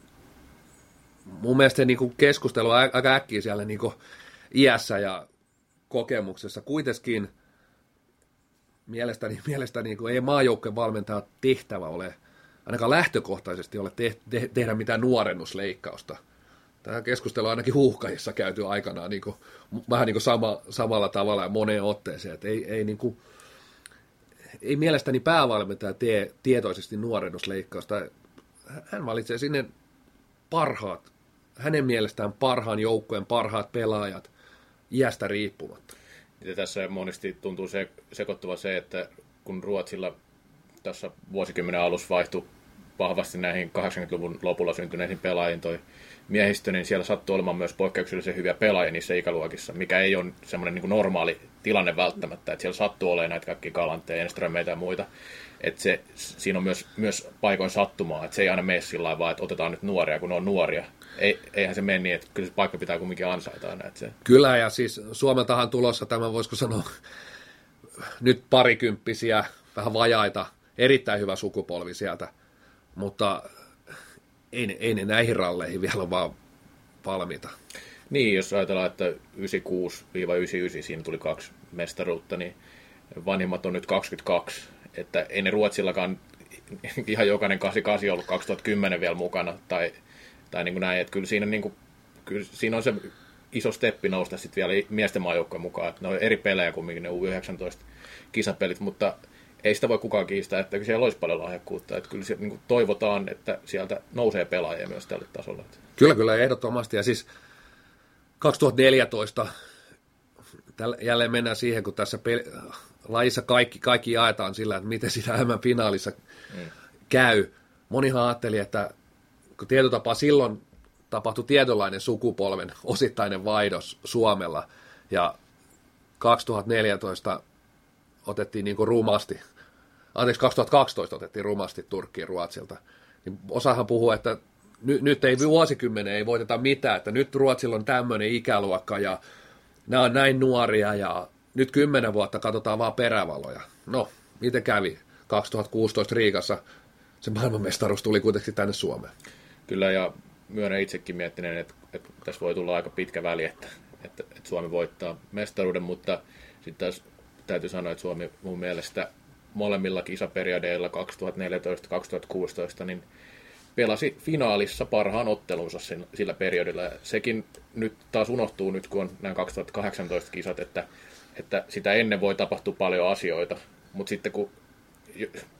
mun mielestä se niin kuin keskustelu aika äkkiä siellä niin kuin iässä ja kokemuksessa. Kuitenkin – mielestäni, mielestäni niin ei maajoukkojen valmentaja tehtävä ole, ainakaan lähtökohtaisesti ole te, te, tehdä mitään nuorennusleikkausta. Tämä keskustelu on ainakin huuhkajissa käyty aikanaan niin kuin, vähän niin kuin sama, samalla tavalla ja moneen otteeseen. Että ei, ei, niin kuin, ei mielestäni päävalmentaja tee tietoisesti nuorennusleikkausta. Hän valitsee sinne parhaat, hänen mielestään parhaan joukkueen parhaat pelaajat iästä riippumatta. Ja tässä monesti tuntuu se, sekoittuva se, että kun Ruotsilla tässä vuosikymmenen alussa vaihtui vahvasti näihin 80-luvun lopulla syntyneisiin pelaajiin toi miehistö, niin siellä sattuu olemaan myös poikkeuksellisen hyviä pelaajia niissä ikäluokissa, mikä ei ole semmoinen niin normaali tilanne välttämättä, että siellä sattuu olemaan näitä kaikki Kalantteja, Enströmeitä ja muita, että se, siinä on myös, myös paikoin sattumaa, että se ei aina mene sillä vaan, että otetaan nyt nuoria, kun ne on nuoria, ei, eihän se mene niin, että kyllä se paikka pitää kumminkin ansaita aina. Että se... Kyllä, ja siis Suomeltahan tulossa tämä, voisiko sanoa, nyt parikymppisiä, vähän vajaita, erittäin hyvä sukupolvi sieltä, mutta ei ei ne näihin ralleihin vielä vaan valmiita. Niin, jos ajatellaan, että 96-99 siinä tuli kaksi mestaruutta, niin vanhimmat on nyt 22, että ei ne Ruotsillakaan ihan jokainen 88 ollut 2010 vielä mukana, tai tai niin kuin näin, että kyllä siinä, niin kuin, kyllä siinä on se iso steppi nousta sitten vielä miesten maajoukkojen mukaan, että ne on eri pelejä kuin ne U19 kisapelit, mutta ei sitä voi kukaan kiistää, että siellä olisi paljon lahjakkuutta. Että kyllä se, niin kuin toivotaan, että sieltä nousee pelaajia myös tälle tasolle. Kyllä, kyllä, ehdottomasti. Ja siis 2014 tällä, jälleen mennään siihen, kun tässä peli, lajissa kaikki, kaikki jaetaan sillä, että miten sitä mm finaalissa mm. käy. Monihan ajatteli, että kun tietotapa silloin tapahtui tietynlainen sukupolven osittainen vaihdos Suomella ja 2014 otettiin niin kuin rumasti, anteeksi 2012 otettiin rumasti Turkkiin Ruotsilta, niin osahan puhuu, että nyt, nyt ei vuosikymmenen ei voiteta mitään, että nyt Ruotsilla on tämmöinen ikäluokka ja nämä on näin nuoria ja nyt kymmenen vuotta katsotaan vaan perävaloja. No, miten kävi? 2016 Riikassa se maailmanmestaruus tuli kuitenkin tänne Suomeen. Kyllä, ja myönnän itsekin miettinen, että, että tässä voi tulla aika pitkä väli, että, että, että Suomi voittaa mestaruuden, mutta sitten taas täytyy sanoa, että Suomi mun mielestä molemmilla kisaperiodeilla 2014-2016, niin pelasi finaalissa parhaan ottelunsa sen, sillä periodilla. Ja sekin nyt taas unohtuu nyt, kun on nämä 2018 kisat, että, että sitä ennen voi tapahtua paljon asioita, mutta sitten kun,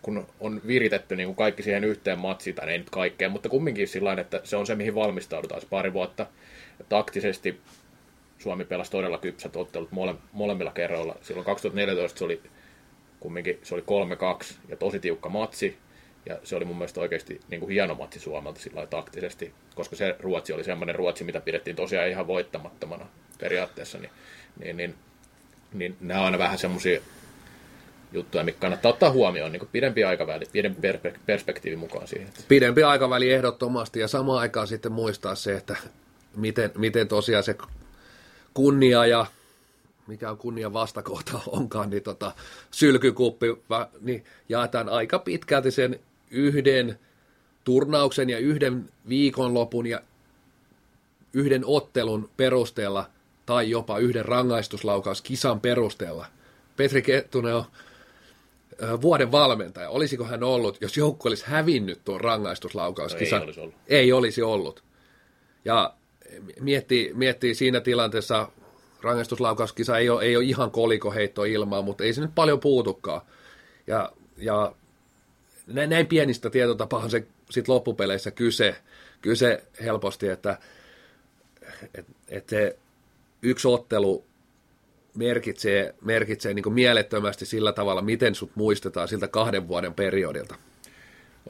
kun on viritetty niin kuin kaikki siihen yhteen matsiin, tai ei nyt kaikkeen, mutta kumminkin sillä että se on se, mihin valmistaudutaan se pari vuotta. Taktisesti Suomi pelasi todella kypsät ottelut mole, molemmilla kerroilla. Silloin 2014 se oli kumminkin se oli 3-2 ja tosi tiukka matsi. Ja se oli mun mielestä oikeasti niin kuin hieno matsi Suomelta sillä taktisesti, koska se Ruotsi oli semmoinen Ruotsi, mitä pidettiin tosiaan ihan voittamattomana periaatteessa. Niin, niin, niin, niin nämä on aina vähän semmoisia juttuja, mikä kannattaa ottaa huomioon niin pidempi aikaväli, pidempi perspektiivi mukaan siihen. Pidempi aikaväli ehdottomasti ja samaan aikaan sitten muistaa se, että miten, miten tosiaan se kunnia ja mikä on kunnian vastakohta *laughs* onkaan, niin tota, sylkykuppi, niin jaetaan aika pitkälti sen yhden turnauksen ja yhden viikonlopun ja yhden ottelun perusteella tai jopa yhden rangaistuslaukaus kisan perusteella. Petri Kettunen on vuoden valmentaja. Olisiko hän ollut, jos joukko olisi hävinnyt tuon rangaistuslaukauskisan? No ei olisi ollut. Ei olisi ollut. Ja miettii, miettii siinä tilanteessa, rangaistuslaukauskisa ei ole, ei ole ihan kolikoheitto ilmaa, mutta ei se nyt paljon puutukaan. Ja, ja näin, näin pienistä tietotapahan se sitten loppupeleissä kyse, kyse helposti, että et, et se yksi ottelu merkitsee, merkitsee niin mielettömästi sillä tavalla, miten sut muistetaan siltä kahden vuoden periodilta.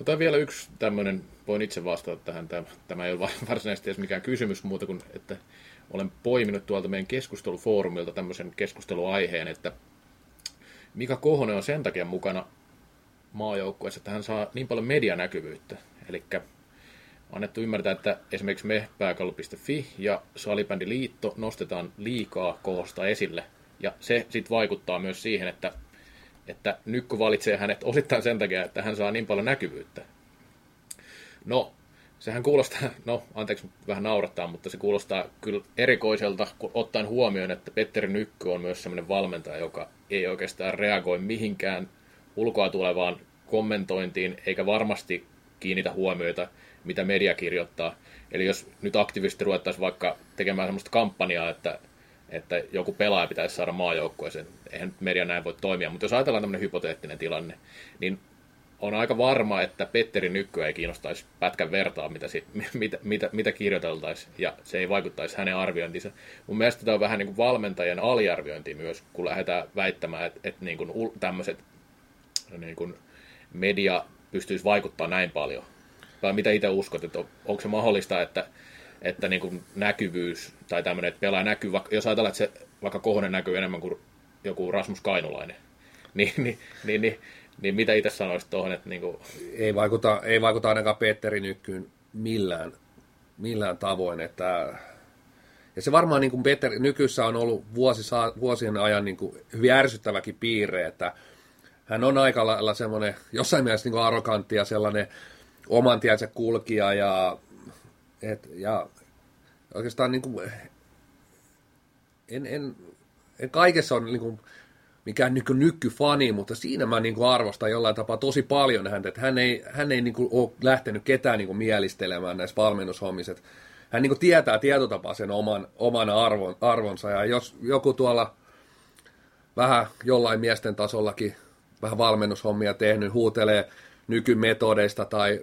Otan vielä yksi tämmöinen, voin itse vastata tähän, tämä, tämä ei ole *laughs* varsinaisesti edes mikään kysymys muuta kuin, että olen poiminut tuolta meidän keskustelufoorumilta tämmöisen keskusteluaiheen, että Mika Kohonen on sen takia mukana maajoukkueessa, että hän saa niin paljon medianäkyvyyttä. Eli annettu ymmärtää, että esimerkiksi me pääkallo.fi ja Salibändiliitto nostetaan liikaa kohosta esille. Ja se sitten vaikuttaa myös siihen, että, että Nykky valitsee hänet osittain sen takia, että hän saa niin paljon näkyvyyttä. No, sehän kuulostaa, *laughs* no anteeksi vähän naurattaa, mutta se kuulostaa kyllä erikoiselta, kun ottaen huomioon, että Petteri Nykky on myös sellainen valmentaja, joka ei oikeastaan reagoi mihinkään ulkoa tulevaan kommentointiin, eikä varmasti kiinnitä huomioita, mitä media kirjoittaa. Eli jos nyt aktiivisesti ruvettaisiin vaikka tekemään sellaista kampanjaa, että, että joku pelaaja pitäisi saada maajoukkueeseen, eihän media näin voi toimia, mutta jos ajatellaan tämmöinen hypoteettinen tilanne, niin on aika varma, että Petteri Nykky ei kiinnostaisi pätkän vertaa, mitä, *laughs* mitä, mitä, mitä kirjoiteltaisiin, ja se ei vaikuttaisi hänen arviointinsa. Mun mielestä tämä on vähän niin kuin valmentajan aliarviointi myös, kun lähdetään väittämään, että, että niin kuin tämmöiset niin kuin media pystyisi vaikuttaa näin paljon. Tai mitä itse uskot, että on, onko se mahdollista, että, että niin kuin näkyvyys tai tämmöinen, että pelaa näkyy, jos ajatellaan, että se vaikka Kohonen näkyy enemmän kuin joku Rasmus Kainulainen, *laughs* niin, niin, niin, niin niin mitä itse sanoisit tuohon, että niin kuin... ei, vaikuta, ei vaikuta ainakaan Petteri Nykkyyn millään, millään tavoin, että ja se varmaan niin kuin Petteri Nykyssä on ollut vuosi, vuosien ajan niin kuin hyvin ärsyttäväkin piirre, että hän on aika lailla semmoinen, jossain mielessä niin arrogantti ja sellainen oman tiensä kulkija ja, et, ja oikeastaan niin kuin, en, en, en kaikessa on niin kuin, mikään niin nykkyfani, mutta siinä mä niin kuin arvostan jollain tapaa tosi paljon häntä, että hän ei, hän ei niin kuin ole lähtenyt ketään niin kuin mielistelemään näissä valmennushommissa. Hän niin kuin tietää tietotapaa sen oman, oman arvon, arvonsa, ja jos joku tuolla vähän jollain miesten tasollakin vähän valmennushommia tehnyt, huutelee nykymetodeista tai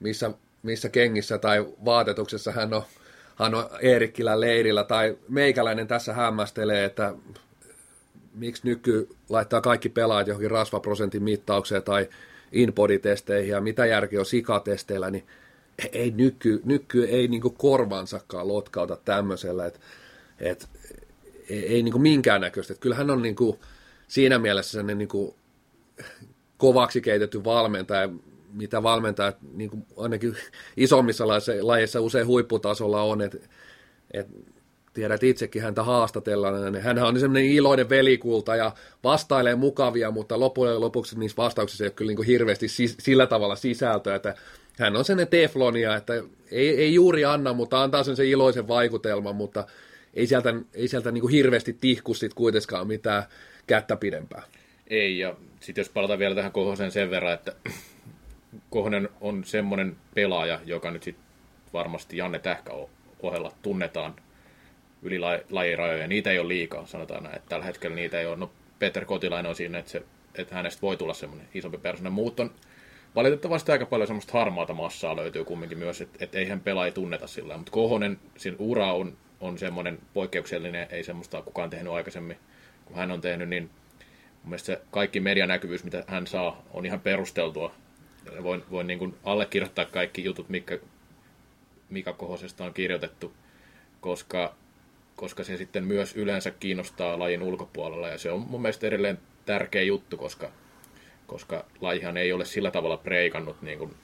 missä, missä kengissä tai vaatetuksessa hän on, hän on Eerikkilän leirillä, tai meikäläinen tässä hämmästelee, että miksi nyky laittaa kaikki pelaajat johonkin rasvaprosentin mittaukseen tai inbody-testeihin ja mitä järki on sikatesteillä, niin ei nyky, nyky ei niinku korvansakaan lotkauta tämmöisellä, että et, ei, ei niinku minkäännäköistä. Et kyllähän on niinku, siinä mielessä sellainen niinku, kovaksi keitetty valmentaja, mitä valmentajat niin ainakin isommissa lajeissa usein huipputasolla on, että et tiedät itsekin häntä haastatellaan, niin hän on semmoinen iloinen velikulta ja vastailee mukavia, mutta loppujen lopuksi niissä vastauksissa ei ole kyllä niin hirveästi sillä tavalla sisältöä, että hän on sellainen teflonia, että ei, ei juuri anna, mutta antaa sen, sen iloisen vaikutelman, mutta ei sieltä, ei sieltä niin hirveästi tihku sit kuitenkaan mitään kättä pidempää. Ei, ja sitten jos palataan vielä tähän Kohosen sen verran, että *clears throat* Kohonen on semmoinen pelaaja, joka nyt sitten varmasti Janne Tähkä ohella tunnetaan yli lajirajoja. Niitä ei ole liikaa, sanotaan näin. Tällä hetkellä niitä ei ole. No, Peter Kotilainen on siinä, että, se, että hänestä voi tulla semmoinen isompi persoona. Muut on valitettavasti aika paljon semmoista harmaata massaa löytyy kumminkin myös, että, että eihän pelaaja tunneta sillä Mutta Kohonen, sen ura on, on semmoinen poikkeuksellinen, ei semmoista kukaan tehnyt aikaisemmin, kun hän on tehnyt, niin mun mielestä se kaikki medianäkyvyys, mitä hän saa, on ihan perusteltua. Voin, voin niin kuin allekirjoittaa kaikki jutut, mikä Mika Kohosesta on kirjoitettu, koska, koska se sitten myös yleensä kiinnostaa lajin ulkopuolella, ja se on mun mielestä edelleen tärkeä juttu, koska, koska lajihan ei ole sillä tavalla preikannut niin kuin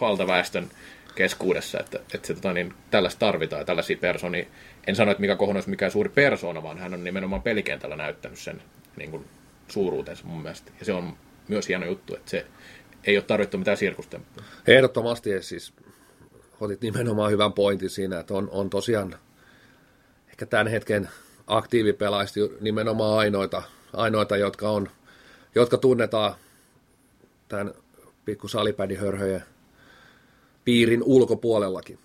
valtaväestön keskuudessa, että, että se, tota, niin, tällaista tarvitaan ja tällaisia persoonia. En sano, että mikä Kohonen olisi mikään suuri persoona, vaan hän on nimenomaan pelikentällä näyttänyt sen niin kuin, suuruutensa mun mielestä. Ja se on myös hieno juttu, että se ei ole tarvittu mitään sirkustemppua. Ehdottomasti siis otit nimenomaan hyvän pointin siinä, että on, on tosiaan ehkä tämän hetken aktiivipelaajista nimenomaan ainoita, ainoita jotka, on, jotka tunnetaan tämän pikku salipädihörhöjen piirin ulkopuolellakin.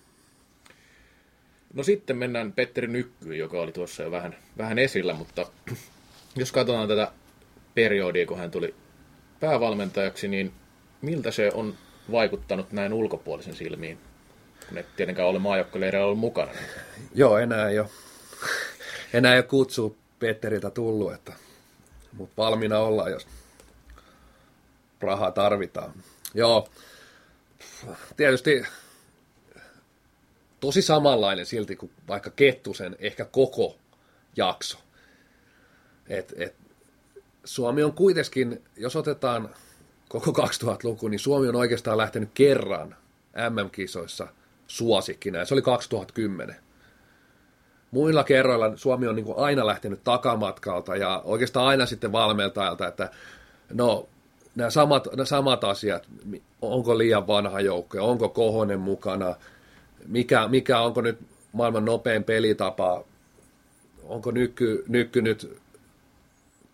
No sitten mennään Petteri Nykkyyn, joka oli tuossa jo vähän, vähän esillä, mutta *clears throat* jos katsotaan tätä periodia, kun hän tuli päävalmentajaksi, niin miltä se on vaikuttanut näin ulkopuolisen silmiin, kun et tietenkään ole maajoukkoleireillä ollut mukana? Joo, enää ei ole, enää ei ole kutsu Petteriltä tullut, että, mutta valmiina ollaan, jos rahaa tarvitaan. Joo, tietysti tosi samanlainen silti kuin vaikka Kettusen ehkä koko jakso. Et, et, Suomi on kuitenkin, jos otetaan koko 2000-luku, niin Suomi on oikeastaan lähtenyt kerran MM-kisoissa suosikkina, ja se oli 2010. Muilla kerroilla Suomi on niin kuin aina lähtenyt takamatkalta ja oikeastaan aina sitten valmentajalta, että no nämä samat, nämä samat asiat, onko liian vanha joukko, onko Kohonen mukana, mikä, mikä onko nyt maailman nopein pelitapa, onko nykky, nykky nyt,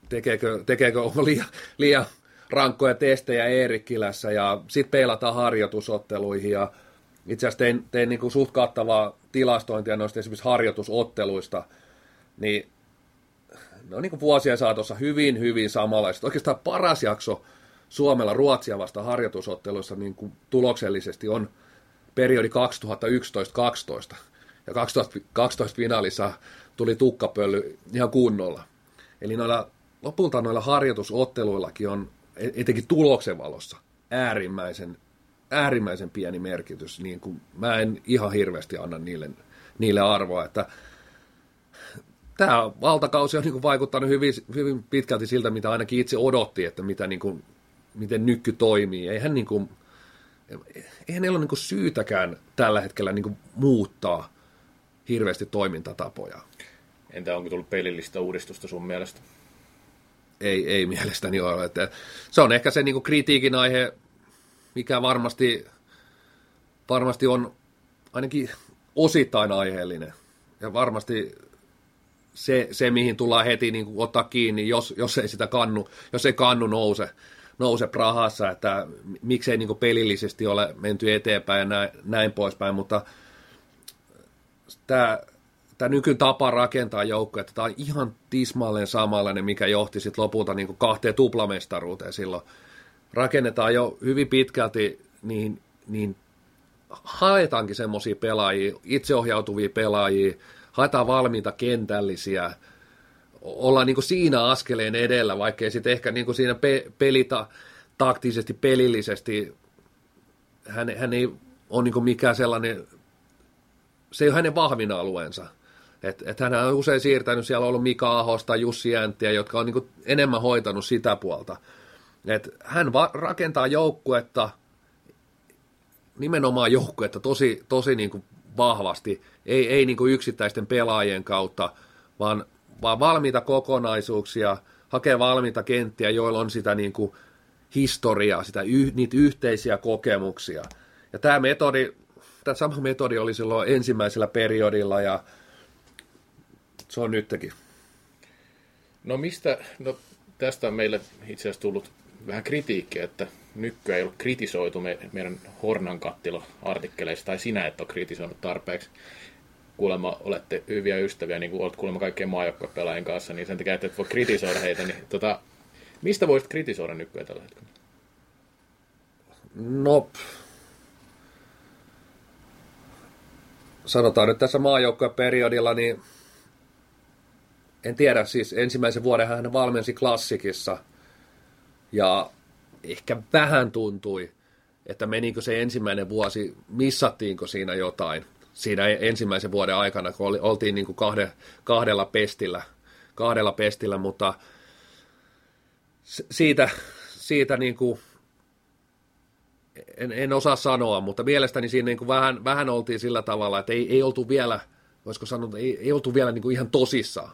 tekeekö, tekeekö onko liian, liian rankkoja testejä Eerikkilässä ja sitten peilataan harjoitusotteluihin ja itse asiassa tein, tein niin kuin suht kattavaa tilastointia noista esimerkiksi harjoitusotteluista, niin ne on niin kuin vuosien saatossa hyvin, hyvin samanlaiset. Oikeastaan paras jakso Suomella Ruotsia vasta harjoitusotteluissa niin kuin tuloksellisesti on periodi 2011-12. Ja 2012 finaalissa tuli tukkapölly ihan kunnolla. Eli noilla, lopulta noilla harjoitusotteluillakin on etenkin tuloksen valossa äärimmäisen, äärimmäisen pieni merkitys. Niin kuin mä en ihan hirveästi anna niille, niille arvoa, että tämä valtakausi on niin kuin vaikuttanut hyvin, hyvin pitkälti siltä, mitä ainakin itse odotti, että mitä niin kuin miten nykky toimii. Eihän, niin kuin, eihän niillä ole niin kuin syytäkään tällä hetkellä niin kuin muuttaa hirveästi toimintatapoja. Entä onko tullut pelillistä uudistusta sun mielestä? Ei, ei mielestäni ole. Että se on ehkä se niin kuin kritiikin aihe, mikä varmasti, varmasti on ainakin osittain aiheellinen. Ja varmasti se, se mihin tullaan heti niin kuin ottaa kiinni, jos, jos ei sitä kannu, jos ei kannu nouse nouse Prahassa, että miksei niin pelillisesti ole menty eteenpäin ja näin, näin poispäin, mutta tämä, tämä nykytapa rakentaa joukkoja, että tämä on ihan tismalleen samanlainen, mikä johti sitten lopulta niin kuin kahteen tuplamestaruuteen silloin. Rakennetaan jo hyvin pitkälti niin, niin haetaankin semmoisia pelaajia, itseohjautuvia pelaajia, haetaan valmiita kentällisiä, ollaan niin kuin siinä askeleen edellä, vaikkei sitten ehkä niin kuin siinä pe- pelita taktisesti, pelillisesti, hän, hän ei ole niin kuin mikään sellainen, se ei ole hänen vahvin alueensa. Et, et hän on usein siirtänyt, siellä on ollut Mika Ahosta, Jussi Jänttiä, jotka on niin enemmän hoitanut sitä puolta. Et hän va- rakentaa joukkuetta, nimenomaan joukkuetta tosi, tosi niin kuin vahvasti, ei, ei niin kuin yksittäisten pelaajien kautta, vaan, vaan valmiita kokonaisuuksia, hakee valmiita kenttiä, joilla on sitä niin kuin historiaa, sitä, niitä yhteisiä kokemuksia. Ja tämä metodi, tämä sama metodi oli silloin ensimmäisellä periodilla ja se on nytkin. No mistä, no tästä on meille itse asiassa tullut vähän kritiikkiä, että nykyään ei ole kritisoitu me, meidän Hornan kattila-artikkeleissa, tai sinä et ole kritisoinut tarpeeksi. Kuulemma olette hyviä ystäviä, niin kuin olet kuulemma kaikkien maajoukkuepelaajien kanssa, niin sen takia, että et voi kritisoida heitä. Niin, tota, mistä voisit kritisoida nykyään tällä hetkellä? No, sanotaan nyt tässä maajoukkueperiodilla, niin en tiedä, siis ensimmäisen vuoden hän valmensi klassikissa, ja ehkä vähän tuntui, että menikö se ensimmäinen vuosi, missattiinko siinä jotain siinä ensimmäisen vuoden aikana, kun oli, oltiin niin kuin kahde, kahdella pestillä, kahdella pestillä, mutta siitä, siitä niin kuin, en, en osaa sanoa, mutta mielestäni siinä niin kuin vähän, vähän oltiin sillä tavalla, että ei, ei oltu vielä, voisiko sanoa, ei, ei oltu vielä niin kuin ihan tosissaan.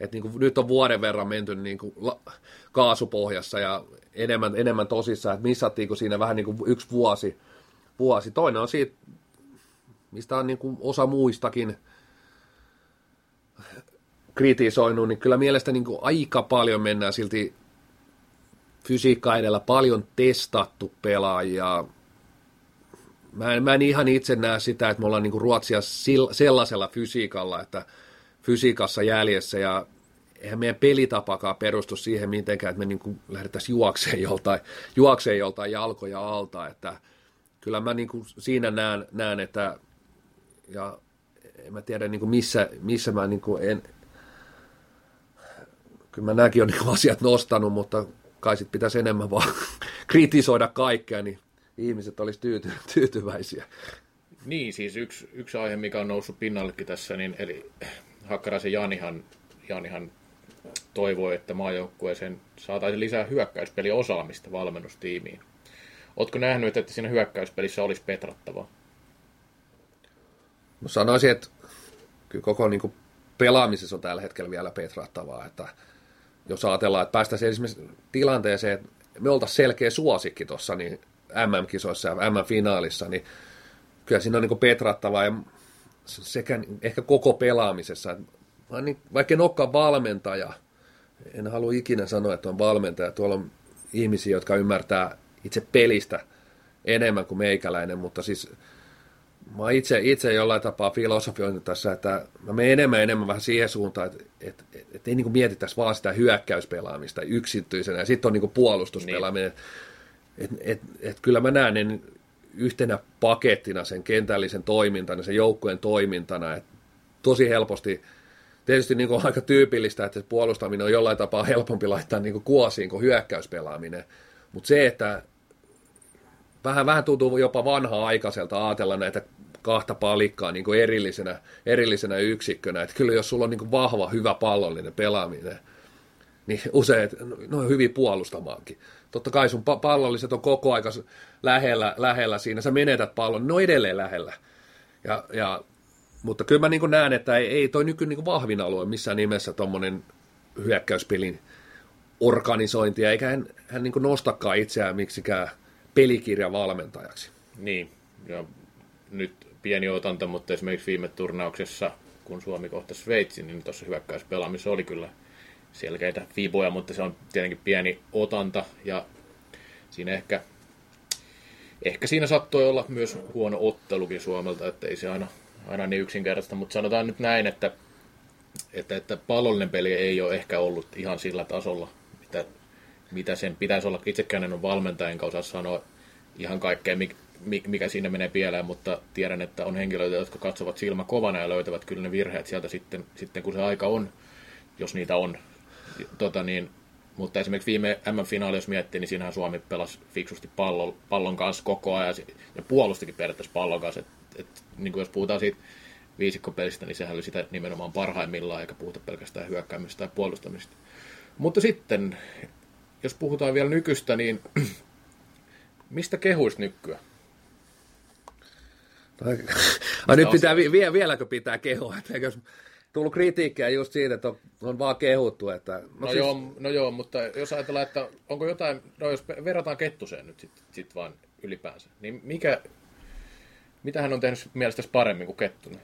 Et niin kuin, nyt on vuoden verran menty niin kuin la, kaasupohjassa ja enemmän, enemmän tosissaan, että missattiinko siinä vähän niin kuin yksi vuosi. vuosi. Toinen on siitä, mistä on niin kuin osa muistakin kritisoinut, niin kyllä mielestäni niin kuin aika paljon mennään silti fysiikka edellä paljon testattu pelaajia. Mä en, mä en ihan itse näe sitä, että me ollaan niin kuin Ruotsia sellaisella fysiikalla, että fysiikassa jäljessä ja eihän meidän pelitapakaan perustu siihen mitenkään, että me niin kuin lähdettäisiin juokseen joltain, juokseen joltain jalkoja alta, että kyllä mä niin kuin siinä näen, näen, että ja en mä tiedä niin kuin missä, missä mä niin kuin en, kyllä mä nämäkin on niin *laughs* asiat nostanut, mutta kai sit pitäisi enemmän vaan *laughs* kritisoida kaikkea, niin ihmiset olisi tyyty, *laughs* tyytyväisiä. Niin, siis yksi, yksi aihe, mikä on noussut pinnallekin tässä, niin eli Hakkaraisen Janihan, Janihan toivoi, että maajoukkueeseen saataisiin lisää hyökkäyspeliosaamista valmennustiimiin. Oletko nähnyt, että siinä hyökkäyspelissä olisi petrattavaa? No sanoisin, että kyllä koko niin kuin pelaamisessa on tällä hetkellä vielä petrattavaa, että jos ajatellaan, että päästäisiin esimerkiksi tilanteeseen, että me oltaisiin selkeä suosikki tuossa niin MM-kisoissa ja MM-finaalissa, niin kyllä siinä on niin petrattavaa ja sekä ehkä koko pelaamisessa. Niin, vaikka en olekaan valmentaja, en halua ikinä sanoa, että on valmentaja. Tuolla on ihmisiä, jotka ymmärtää itse pelistä enemmän kuin meikäläinen, mutta siis mä itse, itse jollain tapaa filosofioinut tässä, että mä menen enemmän enemmän vähän siihen suuntaan, että, että, että, että ei niin mietittäisi vaan sitä hyökkäyspelaamista yksityisenä, ja sitten on niin puolustuspelaaminen. Niin. Että et, et, kyllä mä näen ne yhtenä pakettina sen kentällisen toimintana, sen joukkueen toimintana, että tosi helposti, tietysti niin kuin aika tyypillistä, että se puolustaminen on jollain tapaa helpompi laittaa niin kuin kuosiin kuin hyökkäyspelaaminen, mutta se, että vähän, vähän tuntuu jopa vanhaa aikaiselta ajatella näitä kahta palikkaa niin kuin erillisenä, erillisenä yksikkönä. Että kyllä jos sulla on niin kuin vahva, hyvä pallollinen pelaaminen, niin usein ne on hyvin puolustamaankin. Totta kai sun pallolliset on koko aika lähellä, lähellä siinä, sä menetät pallon, ne on edelleen lähellä. Ja, ja, mutta kyllä mä niin näen, että ei, ei toi nyky niin vahvin alue missään nimessä tuommoinen hyökkäyspelin organisointi, eikä hän, hän niin nostakaan itseään miksikään pelikirjan valmentajaksi. Niin, ja nyt pieni otanta, mutta esimerkiksi viime turnauksessa, kun Suomi kohtasi Sveitsin, niin tuossa hyökkäyspelaamisessa oli kyllä selkeitä fiboja, mutta se on tietenkin pieni otanta ja siinä ehkä, ehkä siinä saattoi olla myös huono ottelukin Suomelta, että ei se aina, aina niin yksinkertaista, mutta sanotaan nyt näin, että, että, että pallollinen peli ei ole ehkä ollut ihan sillä tasolla, mitä, mitä sen pitäisi olla. Itsekään en ole valmentaja, enkä osaa sanoa ihan kaikkea, mikä siinä menee pieleen, mutta tiedän, että on henkilöitä, jotka katsovat silmä kovana ja löytävät kyllä ne virheet sieltä sitten, sitten kun se aika on, jos niitä on. Tota niin, mutta esimerkiksi viime M-finaali, jos miettii, niin siinähän Suomi pelasi fiksusti pallon, pallon kanssa koko ajan ja puolustikin periaatteessa pallon kanssa. Et, et, niin kuin jos puhutaan siitä viisikkopelistä, niin sehän oli sitä nimenomaan parhaimmillaan, eikä puhuta pelkästään hyökkäämistä tai puolustamista. Mutta sitten, jos puhutaan vielä nykystä, niin *clears throat* mistä kehuisi nykyään? *laughs* Ai, nyt pitää, vie, vieläkö pitää kehoa, että eikö tullut kritiikkiä just siitä, että on, on vaan kehuttu. Että, no, no, siis... joo, no joo, mutta jos ajatellaan, että onko jotain, no jos verrataan Kettuseen nyt sitten sit vaan ylipäänsä, niin mikä, mitä hän on tehnyt mielestäsi paremmin kuin Kettunen?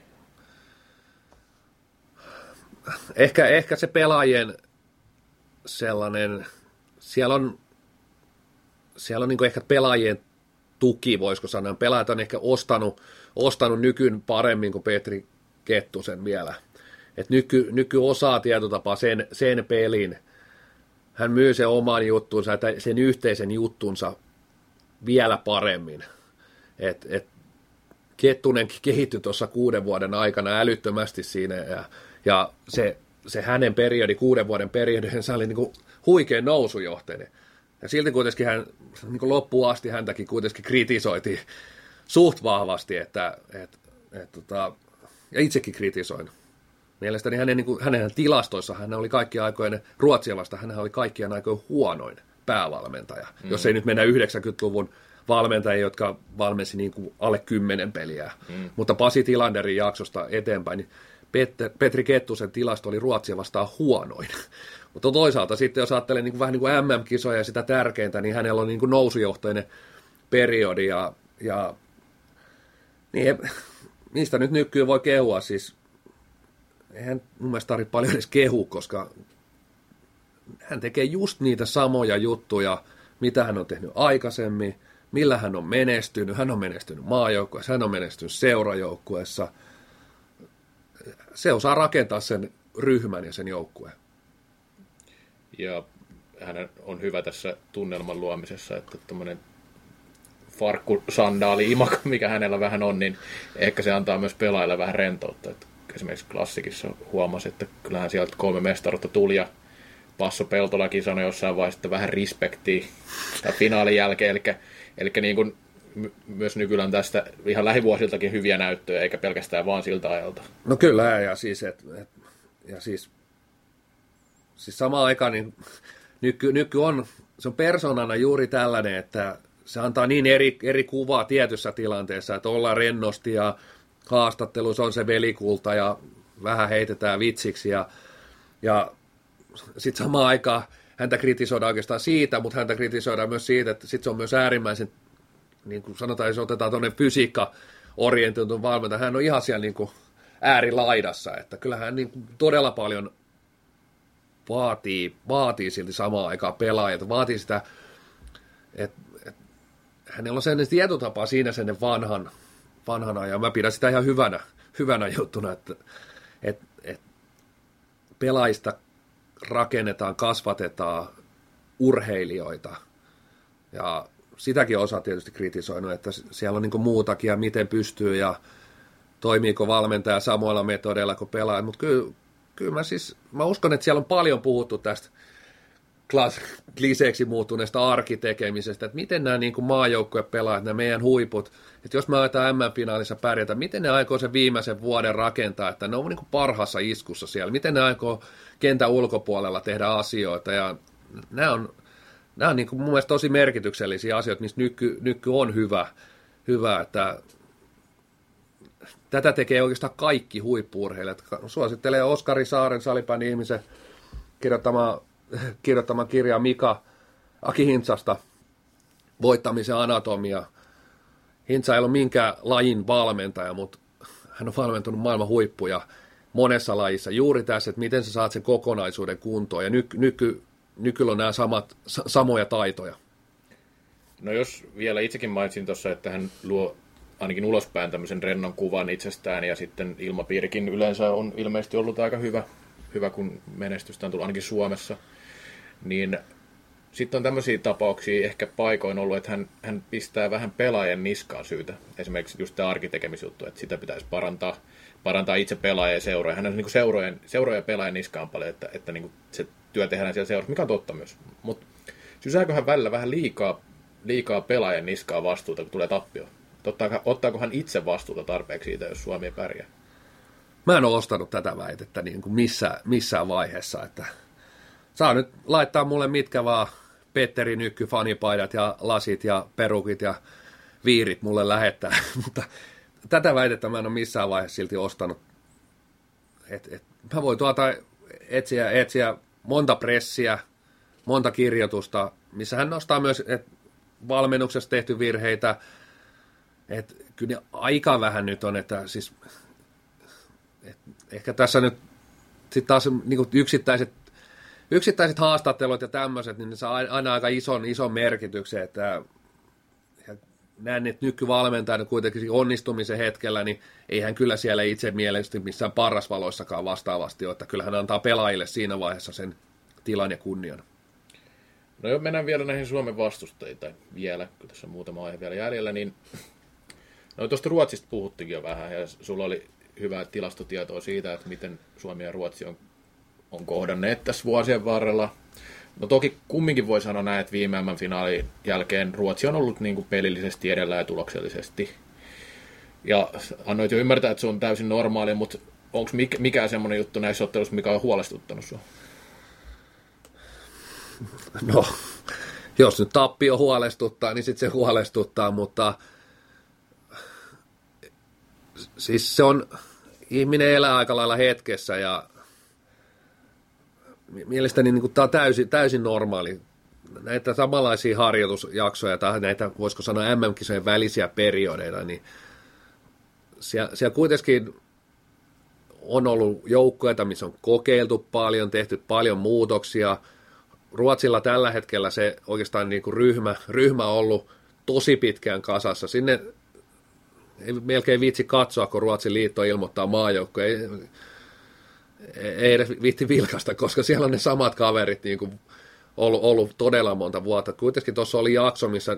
Ehkä, ehkä se pelaajien sellainen, siellä on, siellä on niin ehkä pelaajien tuki, voisiko sanoa. Pelaajat on ehkä ostanut, ostanut nykyn paremmin kuin Petri Kettusen vielä. Et nyky, nyky osaa tietotapaa sen, sen pelin. Hän myy sen oman juttunsa, sen yhteisen juttunsa vielä paremmin. Et, et Kettunen kehittyi tuossa kuuden vuoden aikana älyttömästi siinä ja, ja se, se hänen periodi, kuuden vuoden periodi, se oli niin kuin huikea nousujohteinen. Ja silti kuitenkin hän niin kuin loppuun asti häntäkin kuitenkin kritisoitiin suht vahvasti, että, että, että, että ja itsekin kritisoin. Mielestäni hänen, niin kuin, hänen tilastoissa hän oli kaikkien aikojen, Ruotsia vasta hän oli kaikkien aikojen huonoin päävalmentaja. Mm. Jos ei nyt mennä 90-luvun valmentajia, jotka valmensi niin kuin alle kymmenen peliä. Mm. Mutta Pasi Tilanderin jaksosta eteenpäin, niin Petter, Petri Kettusen tilasto oli Ruotsia vastaan huonoin. *laughs* Mutta toisaalta sitten, jos ajattelee niin kuin vähän niin kuin MM-kisoja ja sitä tärkeintä, niin hänellä on niin kuin nousujohtoinen periodi ja, ja niin, *laughs* mistä nyt nykyään voi kehua, siis eihän mun mielestä tarvitse paljon edes kehu, koska hän tekee just niitä samoja juttuja, mitä hän on tehnyt aikaisemmin, millä hän on menestynyt. Hän on menestynyt maajoukkueessa, hän on menestynyt seurajoukkueessa. Se osaa rakentaa sen ryhmän ja sen joukkueen. Ja hän on hyvä tässä tunnelman luomisessa, että tämmöinen farkkusandaali imako, mikä hänellä vähän on, niin ehkä se antaa myös pelaajille vähän rentoutta. Että esimerkiksi klassikissa huomasi, että kyllähän sieltä kolme mestaruutta tuli ja Passo Peltolakin sanoi jossain vaiheessa, että vähän respektiä finaalin jälkeen, eli, eli niin kuin myös nykyään tästä ihan lähivuosiltakin hyviä näyttöjä, eikä pelkästään vaan siltä ajalta. No kyllä, ja siis, et, et, ja siis, siis samaan aikaan niin nyky, nyky on, se on persoonana juuri tällainen, että se antaa niin eri, eri kuvaa tietyssä tilanteessa, että ollaan rennosti ja haastattelussa on se velikulta ja vähän heitetään vitsiksi ja, ja sitten samaan aikaan häntä kritisoidaan oikeastaan siitä, mutta häntä kritisoidaan myös siitä, että sitten se on myös äärimmäisen, niin kuin sanotaan, jos otetaan tuonne fysiikka orientoitunut valmentaja, hän on ihan siellä niin kuin äärilaidassa, että kyllähän niin kuin todella paljon vaatii, vaatii silti samaan aikaan pelaajat, vaatii sitä, että, että hänellä on sellainen tietotapa siinä sen vanhan, vanhana, ja mä pidän sitä ihan hyvänä, hyvänä juttuna, että, että, että pelaajista rakennetaan, kasvatetaan urheilijoita. Ja sitäkin osa tietysti kritisoinut, että siellä on niin muutakin ja miten pystyy ja toimiiko valmentaja samoilla metodeilla kuin pelaaja. Mutta kyllä, kyllä mä siis, mä uskon, että siellä on paljon puhuttu tästä kliseeksi muuttuneesta arkitekemisestä, että miten nämä niin maajoukkueet pelaajat, nämä meidän huiput, että jos me aletaan M-finaalissa pärjätä, miten ne aikoo sen viimeisen vuoden rakentaa, että ne on niin parhassa iskussa siellä, miten ne aikoo kentän ulkopuolella tehdä asioita, ja nämä on, nämä on niin kuin mun mielestä tosi merkityksellisiä asioita, missä nyky, nyky on hyvä, hyvä, että tätä tekee oikeastaan kaikki huippuurheilijat. Suosittelee Oskari Saaren salipään ihmisen kirjoittamaan kirjoittama kirja Mika Aki Hintsasta, voittamisen anatomia. Hintsa ei ole minkään lajin valmentaja, mutta hän on valmentunut maailman huippuja monessa lajissa. Juuri tässä, että miten sä saat sen kokonaisuuden kuntoon. Ja nyky, nyky, nykyllä on nämä samat, samoja taitoja. No jos vielä itsekin mainitsin tuossa, että hän luo ainakin ulospäin tämmöisen rennon kuvan itsestään ja sitten ilmapiirikin yleensä on ilmeisesti ollut aika hyvä, hyvä kun menestystä on tullut ainakin Suomessa – niin sitten on tämmöisiä tapauksia ehkä paikoin ollut, että hän, hän pistää vähän pelaajan niskaan syytä. Esimerkiksi just tämä arkitekemisjuttu, että sitä pitäisi parantaa, parantaa itse pelaajia ja seuroja. Hän on niin seurojen, seuroja ja pelaajan niskaan paljon, että, että niin se työ tehdään siellä seurassa, mikä on totta myös. Mutta sysääkö hän välillä vähän liikaa, liikaa pelaajan niskaa vastuuta, kun tulee tappio? Ottaako, ottaako hän itse vastuuta tarpeeksi siitä, jos Suomi pärjää? Mä en ole ostanut tätä väitettä niin kuin missä, missään vaiheessa, että saa nyt laittaa mulle mitkä vaan Petteri Nykky fanipaidat ja lasit ja perukit ja viirit mulle lähettää, *laughs* mutta tätä väitettä mä en ole missään vaiheessa silti ostanut. Et, et, mä voin tuota etsiä, etsiä monta pressiä, monta kirjoitusta, missä hän nostaa myös et valmennuksessa tehty virheitä. Et kyllä aika vähän nyt on, että siis et ehkä tässä nyt sitten taas niin yksittäiset, yksittäiset haastattelut ja tämmöiset, niin ne saa aina aika ison, ison merkityksen, että näen, että nykyvalmentajana kuitenkin onnistumisen hetkellä, niin ei hän kyllä siellä itse mielestäni missään parasvaloissakaan vastaavasti ole, että kyllä hän antaa pelaajille siinä vaiheessa sen tilan ja kunnian. No jos mennään vielä näihin Suomen vastustajia, tai vielä, kun tässä on muutama aihe vielä jäljellä, niin no tuosta Ruotsista puhuttikin jo vähän, ja sulla oli hyvää tilastotietoa siitä, että miten Suomi ja Ruotsi on, on kohdanneet tässä vuosien varrella. No toki kumminkin voi sanoa näin, että viime finaalin jälkeen Ruotsi on ollut niin kuin pelillisesti edellä ja tuloksellisesti. Ja annoit jo ymmärtää, että se on täysin normaali, mutta onko mikään semmoinen juttu näissä otteluissa, mikä on huolestuttanut sinua? *laughs* No, jos nyt tappio huolestuttaa, niin sitten se huolestuttaa, mutta siis se on, ihminen elää aika lailla hetkessä ja mielestäni niin tämä on täysin, täysin normaali. Näitä samanlaisia harjoitusjaksoja tai näitä, voisiko sanoa MM-kisojen välisiä periodeita, niin siellä, siellä kuitenkin on ollut joukkoja, missä on kokeiltu paljon, tehty paljon muutoksia. Ruotsilla tällä hetkellä se oikeastaan niin kuin ryhmä, ryhmä on ollut tosi pitkään kasassa. Sinne ei melkein viitsi katsoa, kun Ruotsin liitto ilmoittaa maajoukko. Ei, edes viitti vilkasta, koska siellä on ne samat kaverit niin kuin ollut, ollut todella monta vuotta. Kuitenkin tuossa oli jakso, missä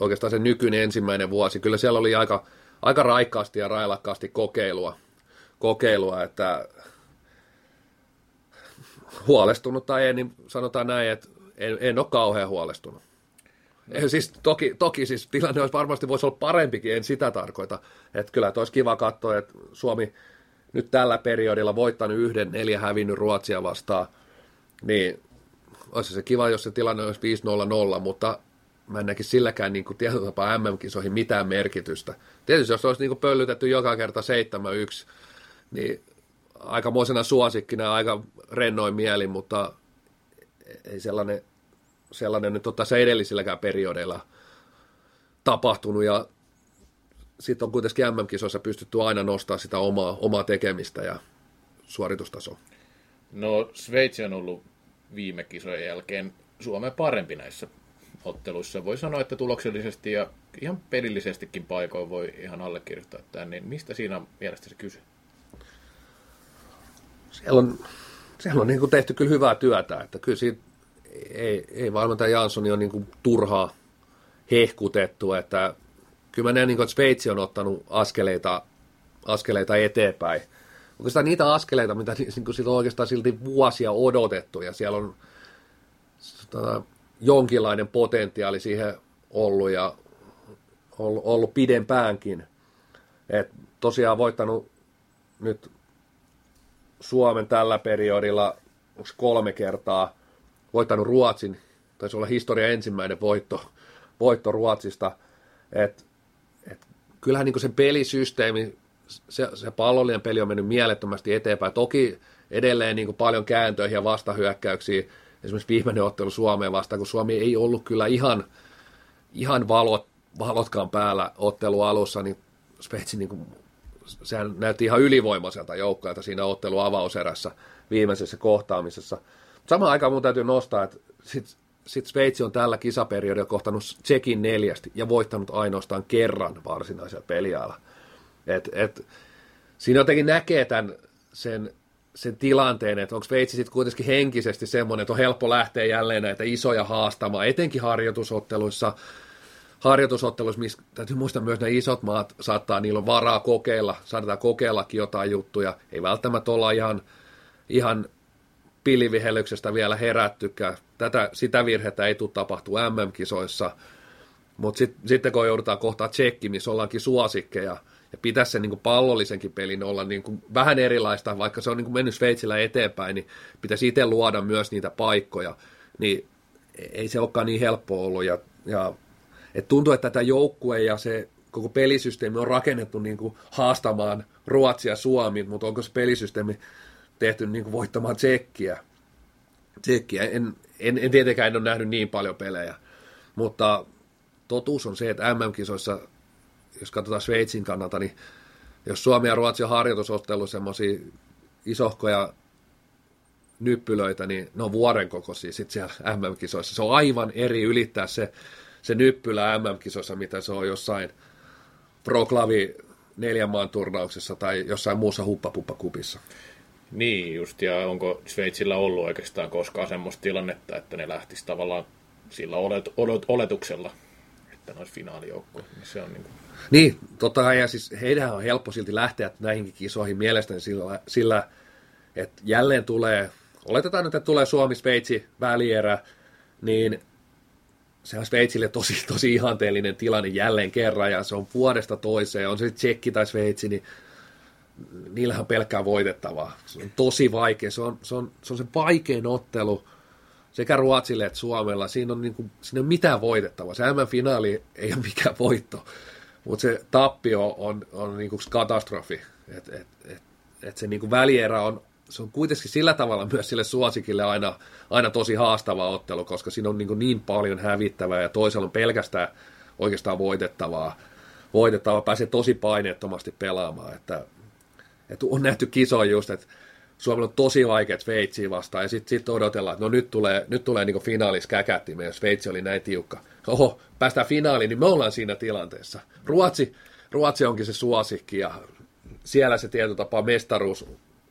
oikeastaan se nykyinen ensimmäinen vuosi, kyllä siellä oli aika, aika raikkaasti ja railakkaasti kokeilua, kokeilua että huolestunut tai ei, niin sanotaan näin, että en, en ole kauhean huolestunut. No. Siis toki, toki siis tilanne olisi varmasti voisi olla parempikin, en sitä tarkoita. Että kyllä olisi kiva katsoa, että Suomi nyt tällä periodilla voittanut yhden, neljä hävinnyt Ruotsia vastaan, niin olisi se kiva, jos se tilanne olisi 5-0-0, mutta mä en näkisi silläkään niin tietyllä tapaa MM-kisoihin mitään merkitystä. Tietysti jos olisi niin kuin pöllytetty joka kerta 7-1, niin aikamoisena suosikkina aika rennoin mieli, mutta ei sellainen, sellainen nyt ole tässä edellisilläkään periodeilla tapahtunut. Ja sitten on kuitenkin MM-kisoissa pystytty aina nostaa sitä omaa, omaa tekemistä ja suoritustasoa. No Sveitsi on ollut viime kisojen jälkeen Suomen parempi näissä otteluissa. Voi sanoa, että tuloksellisesti ja ihan pelillisestikin paikoin voi ihan allekirjoittaa tämän, niin mistä siinä on mielestäsi kyse? Siellä on, siellä on niin kuin tehty kyllä hyvää työtä, että kyllä siitä ei, ei valmentaja Janssoni ole niin kuin turhaa hehkutettu, että kyllä mä näen, niin kuin, että Sveitsi on ottanut askeleita, askeleita eteenpäin. Oikeastaan niitä askeleita, mitä niin kuin on oikeastaan silti vuosia odotettu, ja siellä on tota, jonkinlainen potentiaali siihen ollut, ja ollut, ollut pidempäänkin. Et tosiaan voittanut nyt Suomen tällä periodilla kolme kertaa, voittanut Ruotsin, taisi olla historia ensimmäinen voitto, voitto Ruotsista, että kyllähän niin se pelisysteemi, se, se pallollinen peli on mennyt mielettömästi eteenpäin. Toki edelleen niin paljon kääntöihin ja vastahyökkäyksiä, esimerkiksi viimeinen ottelu Suomeen vastaan, kun Suomi ei ollut kyllä ihan, ihan valot, valotkaan päällä ottelu alussa, niin Sveitsi niin kuin, sehän näytti ihan ylivoimaiselta joukkoilta siinä ottelu avauserässä viimeisessä kohtaamisessa. Samaan aikaan mun täytyy nostaa, että sit sitten Sveitsi on tällä kisaperiodilla kohtanut Tsekin neljästi ja voittanut ainoastaan kerran varsinaisella peliajalla. Et, et, siinä jotenkin näkee tämän, sen, sen tilanteen, että onko Sveitsi sitten kuitenkin henkisesti semmoinen, että on helppo lähteä jälleen näitä isoja haastamaan, etenkin harjoitusotteluissa, harjoitusotteluissa, missä täytyy muistaa myös ne isot maat, saattaa niillä on varaa kokeilla, saattaa kokeillakin jotain juttuja, ei välttämättä olla ihan, ihan pilvihellyksestä vielä herättykään. Tätä, sitä virhettä ei tule tapahtua MM-kisoissa, mutta sit, sitten kun joudutaan kohtaa tsekki, missä ollaankin suosikkeja, ja pitäisi sen niin kuin pallollisenkin pelin olla niin kuin vähän erilaista, vaikka se on niin kuin mennyt Sveitsillä eteenpäin, niin pitäisi itse luoda myös niitä paikkoja, niin ei se olekaan niin helppo ollut. Ja, ja et tuntuu, että tätä joukkue ja se koko pelisysteemi on rakennettu niin kuin haastamaan Ruotsia ja Suomi, mutta onko se pelisysteemi tehty niin kuin voittamaan Tsekkiä? Tsekkiä. En, en, en tietenkään en ole nähnyt niin paljon pelejä, mutta totuus on se, että MM-kisoissa, jos katsotaan Sveitsin kannalta, niin jos Suomi ja Ruotsi on harjoitusottelu semmoisia isohkoja nyppylöitä, niin ne on vuoden kokoisia sitten siellä MM-kisoissa. Se on aivan eri ylittää se, se nyppylä MM-kisoissa, mitä se on jossain Proklavi neljän maan turnauksessa tai jossain muussa huppapuppakupissa. Niin just, ja onko Sveitsillä ollut oikeastaan koskaan semmoista tilannetta, että ne lähtisi tavallaan sillä olet, olet, oletuksella, että ne olisi finaalijoukkoja. Niin se on niin kuin... Niin, totta kai, ja siis heidän on helppo silti lähteä näihinkin kisoihin mielestäni sillä, sillä että jälleen tulee, oletetaan nyt, että tulee Suomi-Sveitsi välierä, niin se on Sveitsille tosi, tosi ihanteellinen tilanne jälleen kerran, ja se on vuodesta toiseen, on se Tsekki tai Sveitsi, niin niillähän on pelkkää voitettavaa. Se on tosi vaikea, se on se, on, se, on se vaikein ottelu sekä Ruotsille että Suomella. Siinä on, niin kuin, siinä on mitään voitettavaa. Se M-finaali ei ole mikään voitto, mutta se tappio on, on niin kuin katastrofi. Et, et, et, et se niin kuin välierä on, se on kuitenkin sillä tavalla myös sille suosikille aina, aina tosi haastava ottelu, koska siinä on niin, niin paljon hävittävää ja toisella on pelkästään oikeastaan voitettavaa. Voitettava pääsee tosi paineettomasti pelaamaan, että, että on nähty kisoja just, että Suomella on tosi vaikea Sveitsiä vastaan, ja sitten sit odotellaan, että no nyt tulee, nyt tulee niin finaalis käkättimeen, jos Sveitsi oli näin tiukka. Oho, päästään finaaliin, niin me ollaan siinä tilanteessa. Ruotsi, Ruotsi onkin se suosikki, ja siellä se tietyllä tapaa mestaruus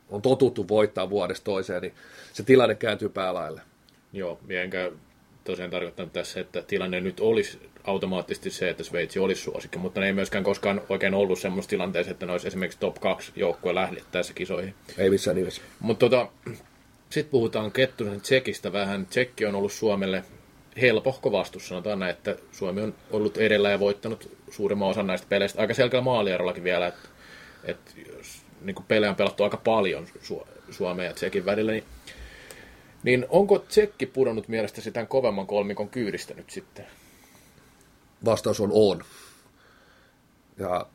on totuttu voittaa vuodesta toiseen, niin se tilanne kääntyy päälaille. Joo, enkä tosiaan tarkoittanut tässä, että tilanne nyt olisi automaattisesti se, että Sveitsi olisi suosikki, mutta ne ei myöskään koskaan oikein ollut semmoista tilanteessa, että ne olisi esimerkiksi top 2 joukkue tässä kisoihin. Ei missään nimessä. Mutta tota, sitten puhutaan Kettusen Tsekistä vähän. Tsekki on ollut Suomelle helpohko vastus, sanotaan näin, että Suomi on ollut edellä ja voittanut suurimman osan näistä peleistä aika selkeällä maalierollakin vielä, että, että niin pelejä on pelattu aika paljon Suomen ja Tsekin välillä, niin niin onko Tsekki pudonnut mielestäsi tämän kovemman kolmikon kyydistä nyt sitten? Vastaus on on. Ja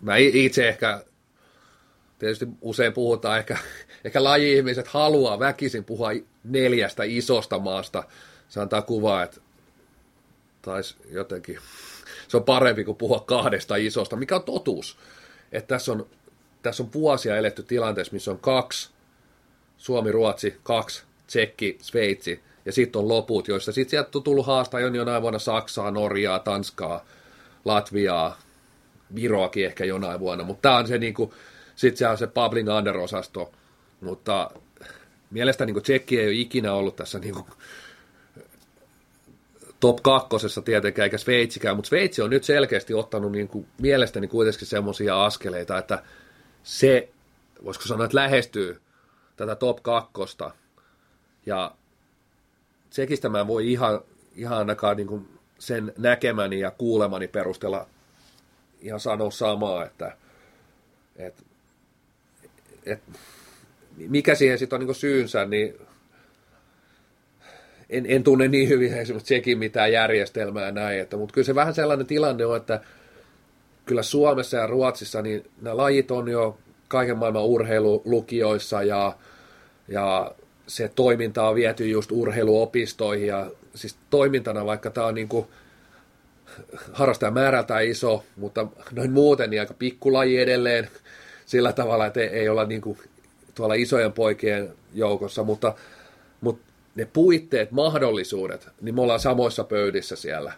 mä itse ehkä, tietysti usein puhutaan, ehkä, ehkä laji-ihmiset haluaa väkisin puhua neljästä isosta maasta. Se antaa kuvaa, että taisi jotenkin, se on parempi kuin puhua kahdesta isosta, mikä on totuus. Että tässä on, tässä on vuosia eletty tilanteessa, missä on kaksi Suomi, Ruotsi, kaksi, Tsekki, Sveitsi, ja sitten on loput, joista sitten sieltä on tullut haastaa jo jonain vuonna Saksaa, Norjaa, Tanskaa, Latviaa, Viroakin ehkä jonain vuonna, mutta tämä on se niinku, sitten se on se Bubbling Under-osasto, mutta mielestäni niin Tsekki ei ole ikinä ollut tässä niinku top kakkosessa tietenkään, eikä Sveitsikään, mutta Sveitsi on nyt selkeästi ottanut niin kuin, mielestäni kuitenkin semmoisia askeleita, että se, voisiko sanoa, että lähestyy tätä top kakkosta. Ja Tsekistä mä voi ihan, ihan ainakaan niin kuin sen näkemäni ja kuulemani perusteella ihan sanoa samaa, että, että, että mikä siihen sitten on niin syynsä, niin en, en tunne niin hyvin esimerkiksi Tsekin mitään järjestelmää näin, että, mutta kyllä se vähän sellainen tilanne on, että kyllä Suomessa ja Ruotsissa niin nämä lajit on jo kaiken maailman urheilulukioissa ja, ja se toiminta on viety just urheiluopistoihin ja siis toimintana, vaikka tämä on niin kuin harrastajamäärältään iso, mutta noin muuten niin aika pikkulaji edelleen sillä tavalla, että ei olla niin kuin tuolla isojen poikien joukossa, mutta, mutta ne puitteet, mahdollisuudet, niin me ollaan samoissa pöydissä siellä.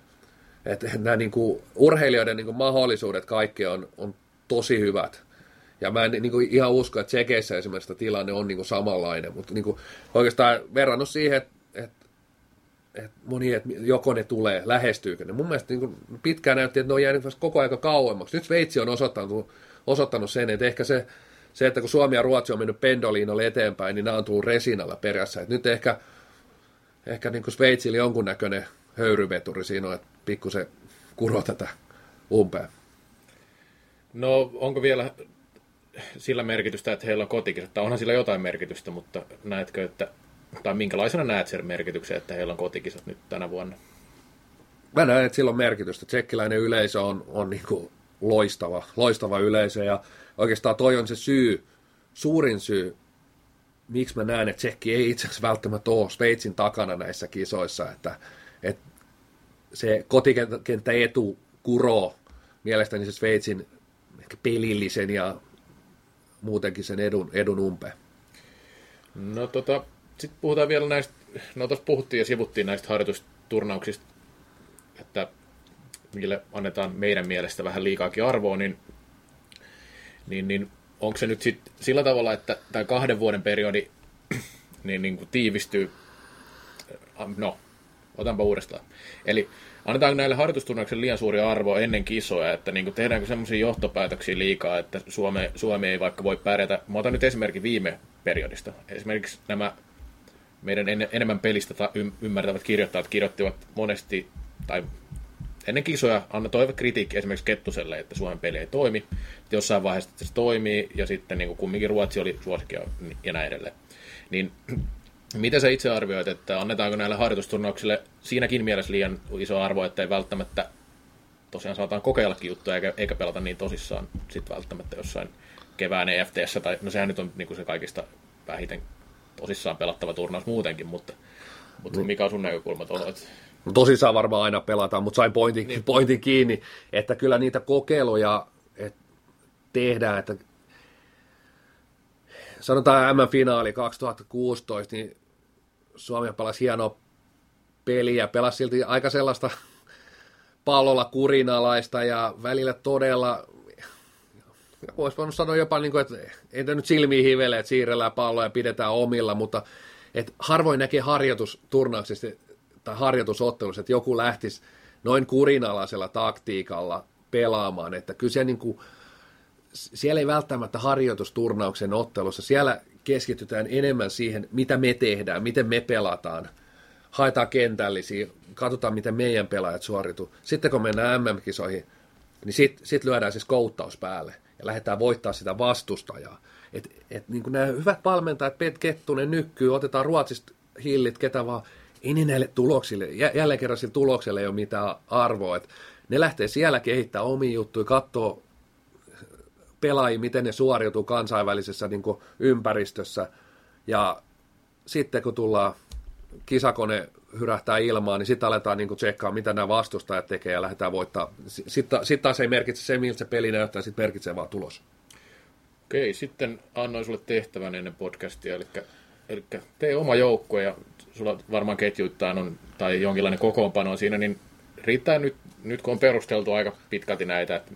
Että nämä niin kuin, urheilijoiden niin kuin, mahdollisuudet kaikki on, on tosi hyvät. Ja mä en niin kuin, ihan usko, että Tsekeissä esimerkiksi tilanne on niin kuin, samanlainen, mutta niin kuin, oikeastaan verrannut siihen, että, että, moni, että joko ne tulee, lähestyykö ne. Mun mielestä niin kuin, pitkään näytti, että ne on jäänyt koko ajan kauemmaksi. Nyt Sveitsi on osoittanut, osoittanut sen, että ehkä se, se, että kun Suomi ja Ruotsi on mennyt pendoliinalle eteenpäin, niin nämä on tullut resinalla perässä. Että nyt ehkä, ehkä niin kuin Sveitsillä jonkunnäköinen höyryveturi siinä on, että pikkusen kuro tätä umpeen. No onko vielä sillä merkitystä, että heillä on kotikisat, tai onhan sillä jotain merkitystä, mutta näetkö, että, tai minkälaisena näet sen merkityksen, että heillä on kotikisat nyt tänä vuonna? mä näen, että sillä on merkitystä. Tsekkiläinen yleisö on, on niin kuin loistava, loistava yleisö ja oikeastaan toi on se syy, suurin syy, miksi mä näen, että Tsekki ei itse asiassa välttämättä ole Sveitsin takana näissä kisoissa, että, että se kotikenttä etu kuroo mielestäni se Sveitsin pelillisen ja muutenkin sen edun, edun umpeen. No tota, sitten puhutaan vielä näistä, no tuossa puhuttiin ja sivuttiin näistä harjoitusturnauksista, että mille annetaan meidän mielestä vähän liikaakin arvoa, niin, niin, niin onko se nyt sitten sillä tavalla, että tämä kahden vuoden periodi niin, niin kuin tiivistyy, no, otanpa uudestaan. Eli annetaanko näille harjoitusturnauksille liian suuri arvo ennen kisoja, että niin kuin tehdäänkö semmoisia johtopäätöksiä liikaa, että Suome, Suomi ei vaikka voi pärjätä. Mä otan nyt esimerkki viime periodista. Esimerkiksi nämä meidän en, enemmän pelistä ta, ymmärtävät kirjoittajat kirjoittivat monesti, tai ennen kisoja toivat kritiikki esimerkiksi Kettuselle, että Suomen peli ei toimi. Jossain vaiheessa se toimii, ja sitten niin kuin kumminkin Ruotsi oli suosikki ja näin edelleen. Niin Miten sä itse arvioit, että annetaanko näille harjoitusturnauksille siinäkin mielessä liian iso arvo, että ei välttämättä tosiaan saataan kokeillakin juttuja eikä, eikä pelata niin tosissaan sitten välttämättä jossain kevään EFTssä, tai no sehän nyt on niin kuin se kaikista vähiten tosissaan pelattava turnaus muutenkin, mutta, mutta mm. mikä on sun näkökulma tuohon? Että... No tosissaan varmaan aina pelataan, mutta sain pointin, niin. pointin kiinni, että kyllä niitä kokeiluja että tehdään, että sanotaan M-finaali 2016, niin Suomi pelasi hienoa peliä, pelasi silti aika sellaista *laughs* pallolla kurinalaista ja välillä todella, voisi voinut sanoa jopa, niin kuin, että ei nyt silmiin hivele, että siirrellään palloja ja pidetään omilla, mutta että harvoin näkee harjoitusturnauksista tai harjoitusottelussa, että joku lähtisi noin kurinalaisella taktiikalla pelaamaan, että kyllä se niin kuin, siellä ei välttämättä harjoitusturnauksen ottelussa, siellä keskitytään enemmän siihen, mitä me tehdään, miten me pelataan. Haetaan kentällisiä, katsotaan, miten meidän pelaajat suorituu. Sitten kun mennään MM-kisoihin, niin sitten sit lyödään siis kouttaus päälle ja lähdetään voittaa sitä vastustajaa. Et, et, niin nämä hyvät valmentajat, Pet Kettunen, Nykkyy, otetaan Ruotsista hillit, ketä vaan, ei niin näille tuloksille, jälleen kerran sillä tulokselle ei ole mitään arvoa. Et ne lähtee siellä kehittämään omia juttuja, katsoo pelaajia, miten ne suoriutuu kansainvälisessä niin kuin ympäristössä. Ja sitten kun tullaan kisakone hyrähtää ilmaan, niin sitten aletaan niin tsekkaa, mitä nämä vastustajat tekee ja lähdetään voittaa. Sitten sit taas ei merkitse se, miltä se peli näyttää, sitten merkitsee vaan tulos. Okei, sitten annoin sulle tehtävän ennen podcastia, eli, eli tee oma joukko ja sulla varmaan ketjuittain on, tai jonkinlainen kokoonpano on siinä, niin riittää nyt, nyt kun on perusteltu aika pitkälti näitä, että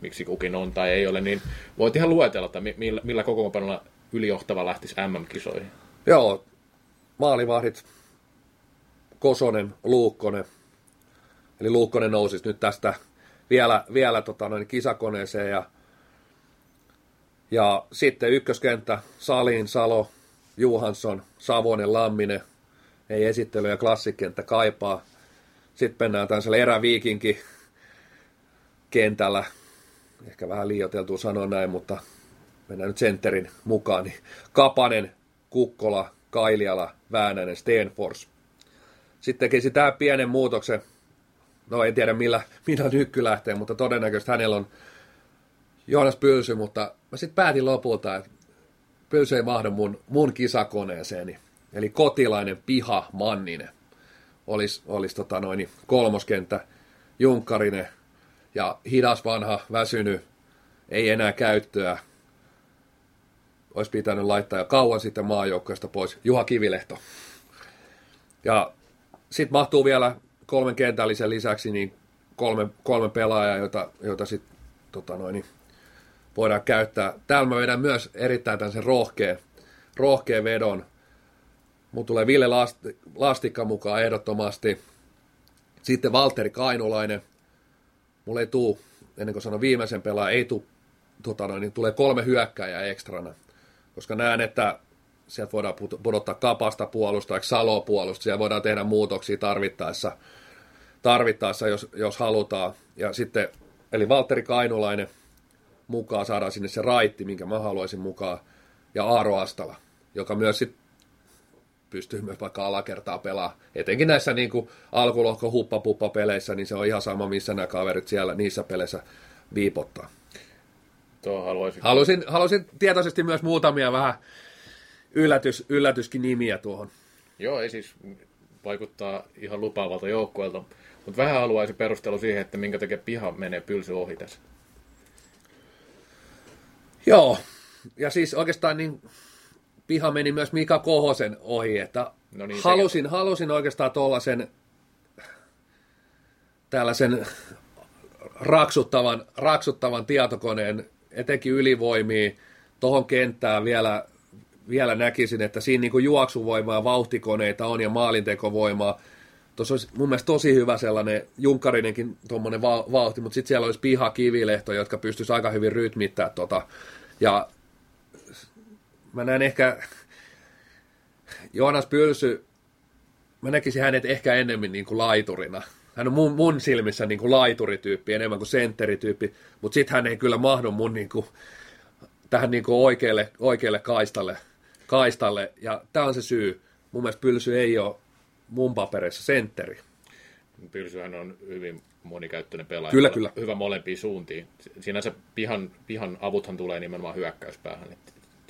miksi kukin on tai ei ole, niin voit ihan luetella, että millä, millä kokoonpanolla ylijohtava lähtisi MM-kisoihin. Joo, maalivahdit, Kosonen, Luukkonen. Eli Luukkonen nousisi nyt tästä vielä, vielä tota noin kisakoneeseen ja, ja sitten ykköskenttä, Salin, Salo, Juhansson, Savonen, Lamminen, ei esittely ja klassikenttä kaipaa. Sitten mennään tämmöisellä eräviikinki kentällä, ehkä vähän liioiteltu sanoa näin, mutta mennään nyt sentterin mukaan, niin Kapanen, Kukkola, Kailiala, Väänänen, Stenfors. Sitten tekisi tämä pienen muutoksen, no en tiedä millä, millä nykky lähtee, mutta todennäköisesti hänellä on Joonas Pylsy, mutta mä sitten päätin lopulta, että Pylsy ei mahdu mun, mun kisakoneeseeni. Eli kotilainen piha Manninen olisi, olisi tota noin, kolmoskenttä, Junkkarinen, ja hidas vanha, väsynyt, ei enää käyttöä. Olisi pitänyt laittaa jo kauan sitten maajoukkoista pois. Juha Kivilehto. Ja sitten mahtuu vielä kolmen kentällisen lisäksi niin kolme, kolme pelaajaa, joita, joita sitten tota noin, niin voidaan käyttää. Täällä mä vedän myös erittäin tämmöisen rohkeen, rohkeen vedon. Mun tulee Ville Lastikka mukaan ehdottomasti. Sitten Valtteri Kainulainen, mulla ei tuu, ennen kuin sanon viimeisen pelaa, ei tuu, tota noin, niin tulee kolme hyökkäjää ekstrana, koska näen, että sieltä voidaan pudottaa kapasta puolusta, salo puolusta, siellä voidaan tehdä muutoksia tarvittaessa, tarvittaessa jos, jos halutaan. Ja sitten, eli Valtteri Kainulainen mukaan saadaan sinne se raitti, minkä mä haluaisin mukaan, ja Aaro Astala, joka myös sit pystyy myös vaikka alakertaa pelaamaan. Etenkin näissä niin kuin alkulohko huppapuppa peleissä, niin se on ihan sama, missä nämä kaverit siellä niissä peleissä viipottaa. Tuo haluaisin. Halusin, halusin tietoisesti myös muutamia vähän yllätys, yllätyskin nimiä tuohon. Joo, ei siis vaikuttaa ihan lupaavalta joukkueelta, mutta vähän haluaisin perustelu siihen, että minkä takia piha menee pylsy ohi tässä. Joo, ja siis oikeastaan niin piha meni myös Mika Kohosen ohi, että No niin, halusin, halusin oikeastaan tuollaisen tällaisen raksuttavan, raksuttavan tietokoneen, etenkin ylivoimia, tuohon kenttään vielä, vielä näkisin, että siinä niin juoksuvoimaa, vauhtikoneita on ja maalintekovoimaa. Tuossa olisi mun mielestä tosi hyvä sellainen junkkarinenkin tuommoinen va- vauhti, mutta sitten siellä olisi piha kivilehto, jotka pystyisi aika hyvin rytmittämään tota. Ja mä näen ehkä Joonas Pylsy, mä näkisin hänet ehkä enemmän niin kuin laiturina. Hän on mun, mun silmissä niin kuin laiturityyppi enemmän kuin sentterityyppi, mutta sitten hän ei kyllä mahdu mun niin kuin, tähän niin kuin oikealle, oikealle kaistalle, kaistalle. Ja tämä on se syy. Mun mielestä Pylsy ei ole mun papereissa sentteri. Pylsyhän on hyvin monikäyttöinen pelaaja. Kyllä, kyllä. Hyvä molempiin suuntiin. Sinänsä pihan, pihan avuthan tulee nimenomaan hyökkäyspäähän.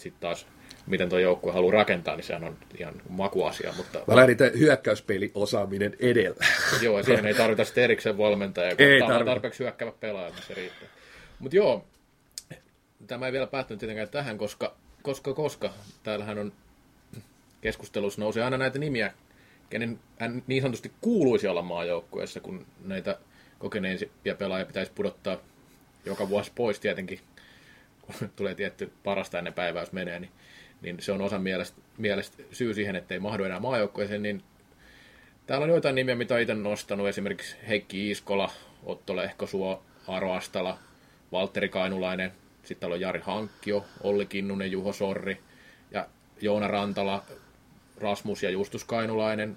Sitten taas, miten tuo joukkue haluaa rakentaa, niin sehän on ihan makuasia. Mutta Mä lähdin tämän hyökkäyspeliosaaminen edellä. *laughs* Joo, ja siihen ei tarvita sitten erikseen valmentajaa, kun Ei tarvita. tarpeeksi hyökkäävä pelaaja, niin se riittää. Mutta joo, tämä ei vielä päättynyt tietenkään tähän, koska, koska, koska täällähän on keskustelussa nousee aina näitä nimiä, kenen hän niin sanotusti kuuluisi olla maajoukkueessa, kun näitä kokeneempia pelaajia pitäisi pudottaa joka vuosi pois tietenkin, tulee tietty parasta ennen päivää, jos menee, niin, niin se on osa mielestä, mielestä syy siihen, että ei mahdu enää maajoukkueeseen, niin Täällä on joitain nimiä, mitä itse nostanut, esimerkiksi Heikki Iiskola, Otto Lehkosuo, Aro Astala, Valtteri Kainulainen, sitten täällä on Jari Hankkio, Olli Kinnunen, Juho Sorri ja Joona Rantala, Rasmus ja Justus Kainulainen,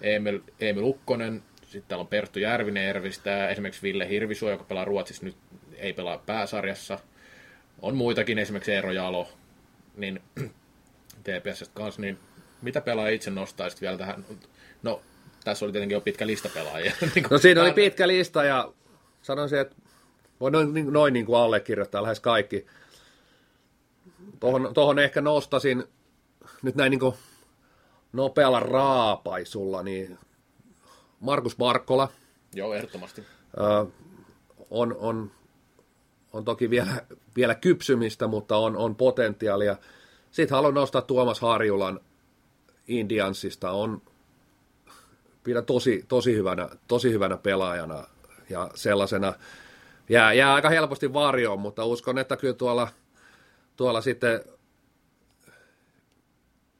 Emil, Emil Ukkonen, sitten täällä on Perttu Järvinen Ervistä, esimerkiksi Ville Hirvisuo, joka pelaa Ruotsissa nyt, ei pelaa pääsarjassa. On muitakin, esimerkiksi Eero Jalo, niin *clears throat* TPS kanssa, niin mitä pelaa itse nostaisit vielä tähän? No, tässä oli tietenkin jo pitkä lista pelaajia. *laughs* Niin No siinä oli pitkä lista ja sanoisin, että voi noin, niin- noin niin kuin allekirjoittaa lähes kaikki. Tuohon, tuohon ehkä nostasin nyt näin niin kuin nopealla raapaisulla, niin Markus Markkola Joo, ehdottomasti. ö, on, on, on toki vielä, vielä kypsymistä, mutta on, on potentiaalia. Sitten haluan nostaa Tuomas Harjulan Indiansista. On, pidän tosi, tosi, hyvänä, tosi hyvänä pelaajana ja sellaisena jää, jää aika helposti varjoon, mutta uskon, että kyllä tuolla, tuolla sitten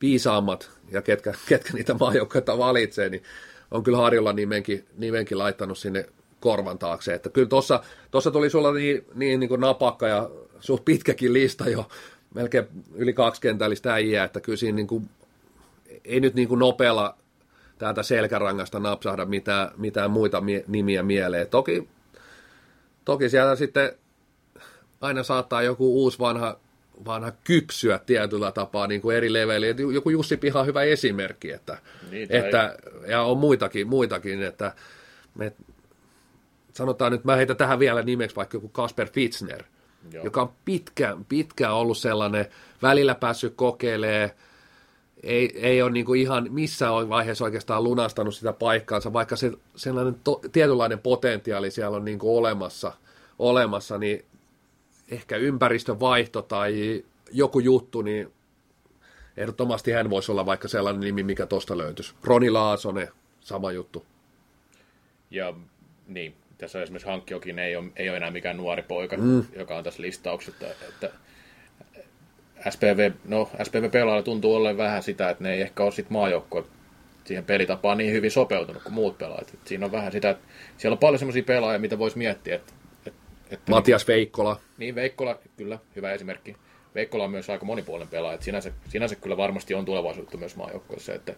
viisaammat ja ketkä, ketkä niitä maajoukkoita valitsee, niin on kyllä Harjulla nimenkin, nimenkin laittanut sinne korvan taakse. Että kyllä tuossa, tuossa tuli sulla niin, niin, niin kuin napakka ja suht pitkäkin lista jo, melkein yli kaksi kentällistä äijää, että kyllä siinä niin kuin, ei nyt niin kuin nopealla täältä selkärangasta napsahda mitään, mitään muita mie- nimiä mieleen. Toki, toki siellä sitten aina saattaa joku uusi vanha, vanha kypsyä tietyllä tapaa niin kuin eri leveli. Et Joku Jussi Piha on hyvä esimerkki, että, Niin, että ja on muitakin, muitakin että me, sanotaan nyt, mä heitän tähän vielä nimeksi vaikka joku Kasper Fitzner, Joo. joka on pitkään, pitkään ollut sellainen, välillä päässyt kokeilemaan, ei, ei ole niin ihan missään vaiheessa oikeastaan lunastanut sitä paikkaansa, vaikka se sellainen to, tietynlainen potentiaali siellä on niin olemassa, olemassa, niin ehkä ympäristövaihto tai joku juttu, niin ehdottomasti hän voisi olla vaikka sellainen nimi, mikä tuosta löytyisi. Roni Laasonen, sama juttu. Ja niin, tässä esimerkiksi Hankkiokin ei ole, ei ole enää mikään nuori poika, mm. joka on tässä listauksessa. Että, SPV, no, SPV-pelaajalla tuntuu olleen vähän sitä, että ne ei ehkä ole sit maajoukkue siihen pelitapaan niin hyvin sopeutunut kuin muut pelaajat. Et siinä on vähän sitä, että siellä on paljon sellaisia pelaajia, mitä voisi miettiä, että, että, että Matias Veikkola. niin, Veikkola, kyllä, hyvä esimerkki. Veikkola on myös aika monipuolinen pelaaja, että sinänsä, sinänsä kyllä varmasti on tulevaisuutta myös maajoukkueessa. Että,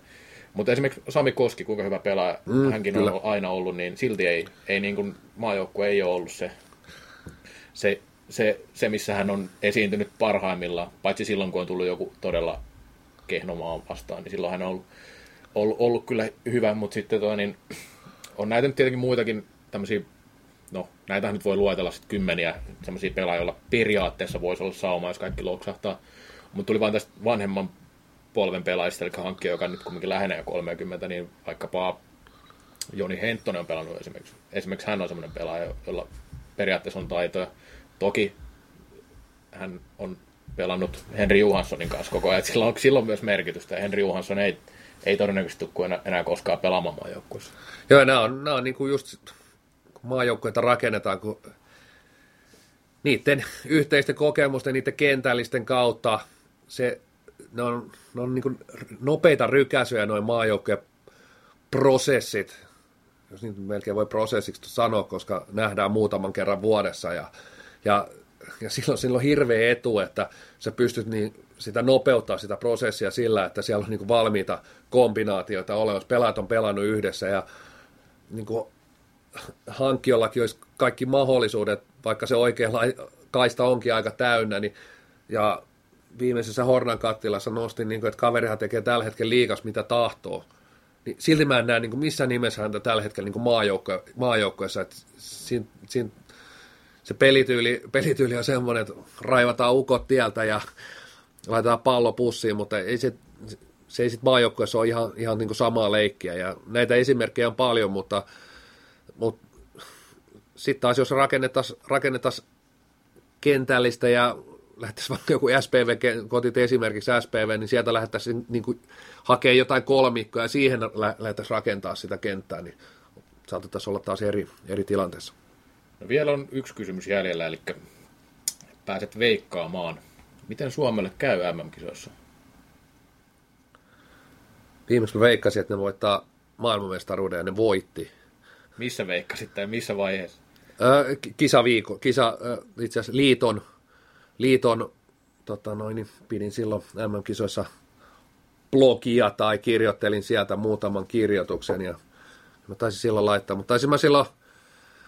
mutta esimerkiksi Sami Koski, kuinka hyvä pelaaja mm, hänkin kyllä. on aina ollut, niin silti ei, ei niin kuin maajoukkue ei ole ollut se, se, se, se, missä hän on esiintynyt parhaimmillaan, paitsi silloin, kun on tullut joku todella Kehnomaan vastaan, niin silloin hän on ollut, ollut, ollut kyllä hyvä, mutta sitten toi, niin, on näitä nyt tietenkin muitakin tämmöisiä, no näitä nyt voi luetella sitten kymmeniä semmoisia pelaajia, joilla periaatteessa voisi olla sauma, jos kaikki loksahtaa. Mutta tuli vain tästä vanhemman polven pelaajista, eli hankkia, joka nyt kumminkin lähenee 30, niin vaikkapa Joni Henttonen on pelannut esimerkiksi. Esimerkiksi hän on semmoinen pelaaja, jolla periaatteessa on taitoja. Toki hän on pelannut Henri Johanssonin kanssa koko ajan. Sillä on, sillä on myös merkitystä. Henri Johansson ei, ei todennäköisesti tule enää, enää koskaan pelaamaan maajoukkueessa. Joo, nämä on, nämä on niin kuin just, kun maajoukkueita rakennetaan, kun niiden yhteisten kokemusten, niiden kentällisten kautta se, ne on, ne on niin nopeita rykäsyjä noin maajoukkojen prosessit, jos niitä melkein voi prosessiksi sanoa, koska nähdään muutaman kerran vuodessa ja, ja, ja silloin, silloin on hirveä etu, että sä pystyt niin sitä nopeuttaa sitä prosessia sillä, että siellä on niin valmiita kombinaatioita olemassa. Pelaajat on pelannut yhdessä ja niin kuin olisi kaikki mahdollisuudet, vaikka se oikea kaista onkin aika täynnä, niin, ja viimeisessä Hornan kattilassa nostin, niin kuin, että kaverihan tekee tällä hetkellä liikas mitä tahtoo. Niin silti mä en näe niin kuin missään nimessä häntä tällä hetkellä niin maajoukko, maajoukkoessa. Että siinä, siinä, se pelityyli, pelityyli on semmoinen, että raivataan ukot tieltä ja laitetaan pallo pussiin, mutta ei se, se ei sitten maajoukkueessa ole ihan, ihan niin kuin samaa leikkiä. Ja näitä esimerkkejä on paljon, mutta, mutta sitten taas jos rakennettaisiin rakennettaisi kentällistä ja lähdettäisiin vaikka joku SPV, kotit esimerkiksi SPV, niin sieltä lähdettäisiin niin kuin, hakemaan jotain kolmikkoa ja siihen lähdettäisiin rakentaa sitä kenttää, niin saatettaisiin olla taas eri, eri tilanteessa. No vielä on yksi kysymys jäljellä, eli pääset veikkaamaan. Miten Suomelle käy MM-kisoissa? Viimeksi veikkasin, että ne voittaa maailmanmestaruuden ja ne voitti. Missä veikkasit tai missä vaiheessa? Öö, kisaviikko, kisa, itse asiassa liiton liiton, tota noin, pidin silloin MM-kisoissa blogia tai kirjoittelin sieltä muutaman kirjoituksen ja mä taisin silloin laittaa, mutta taisin mä silloin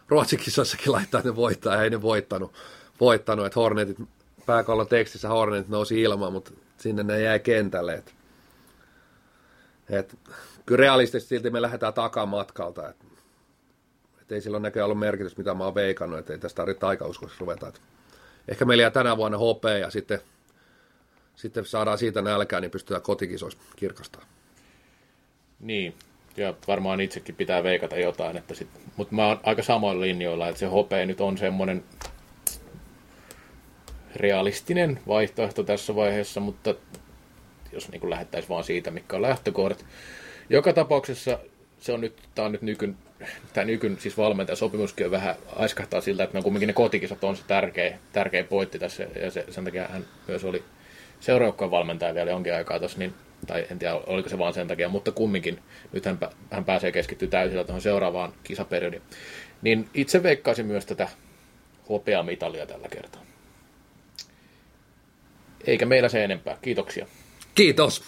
Ruotsin laittaa, että ne voittaa ja ei ne voittanut, voittanut että Hornetit, pääkallon tekstissä Hornetit nousi ilmaan, mutta sinne ne jäi kentälle. Et, et, kyllä realistisesti silti me lähdetään takamatkalta, että et ei silloin näköjään ollut merkitys, mitä mä oon veikannut, että ei tästä tarvitse taikauskossa ruveta. Et ehkä meillä jää tänä vuonna hopea ja sitten, sitten saadaan siitä nälkää, niin pystytään kotikisoissa kirkastaa. Niin, ja varmaan itsekin pitää veikata jotain, että sit, mutta mä oon aika samoilla linjoilla, että se hopea nyt on semmoinen realistinen vaihtoehto tässä vaiheessa, mutta jos niin lähettäisiin vaan siitä, mikä on lähtökohdat. Joka tapauksessa se on nyt, tämä on nyt nykyn, tämä nykyn siis valmentajasopimuskin on vähän aiskahtaa siltä, että ne on kumminkin ne kotikisat on se tärkeä, tärkeä pointti tässä, ja se, sen takia hän myös oli seuraavakaan valmentaja vielä jonkin aikaa tuossa, niin, tai en tiedä oliko se vaan sen takia, mutta kumminkin nyt hän, hän pääsee keskittyä täysillä tuohon seuraavaan kisaperiodiin. Niin itse veikkaisin myös tätä hopeamitalia tällä kertaa. Eikä meillä se enempää. Kiitoksia. Kiitos.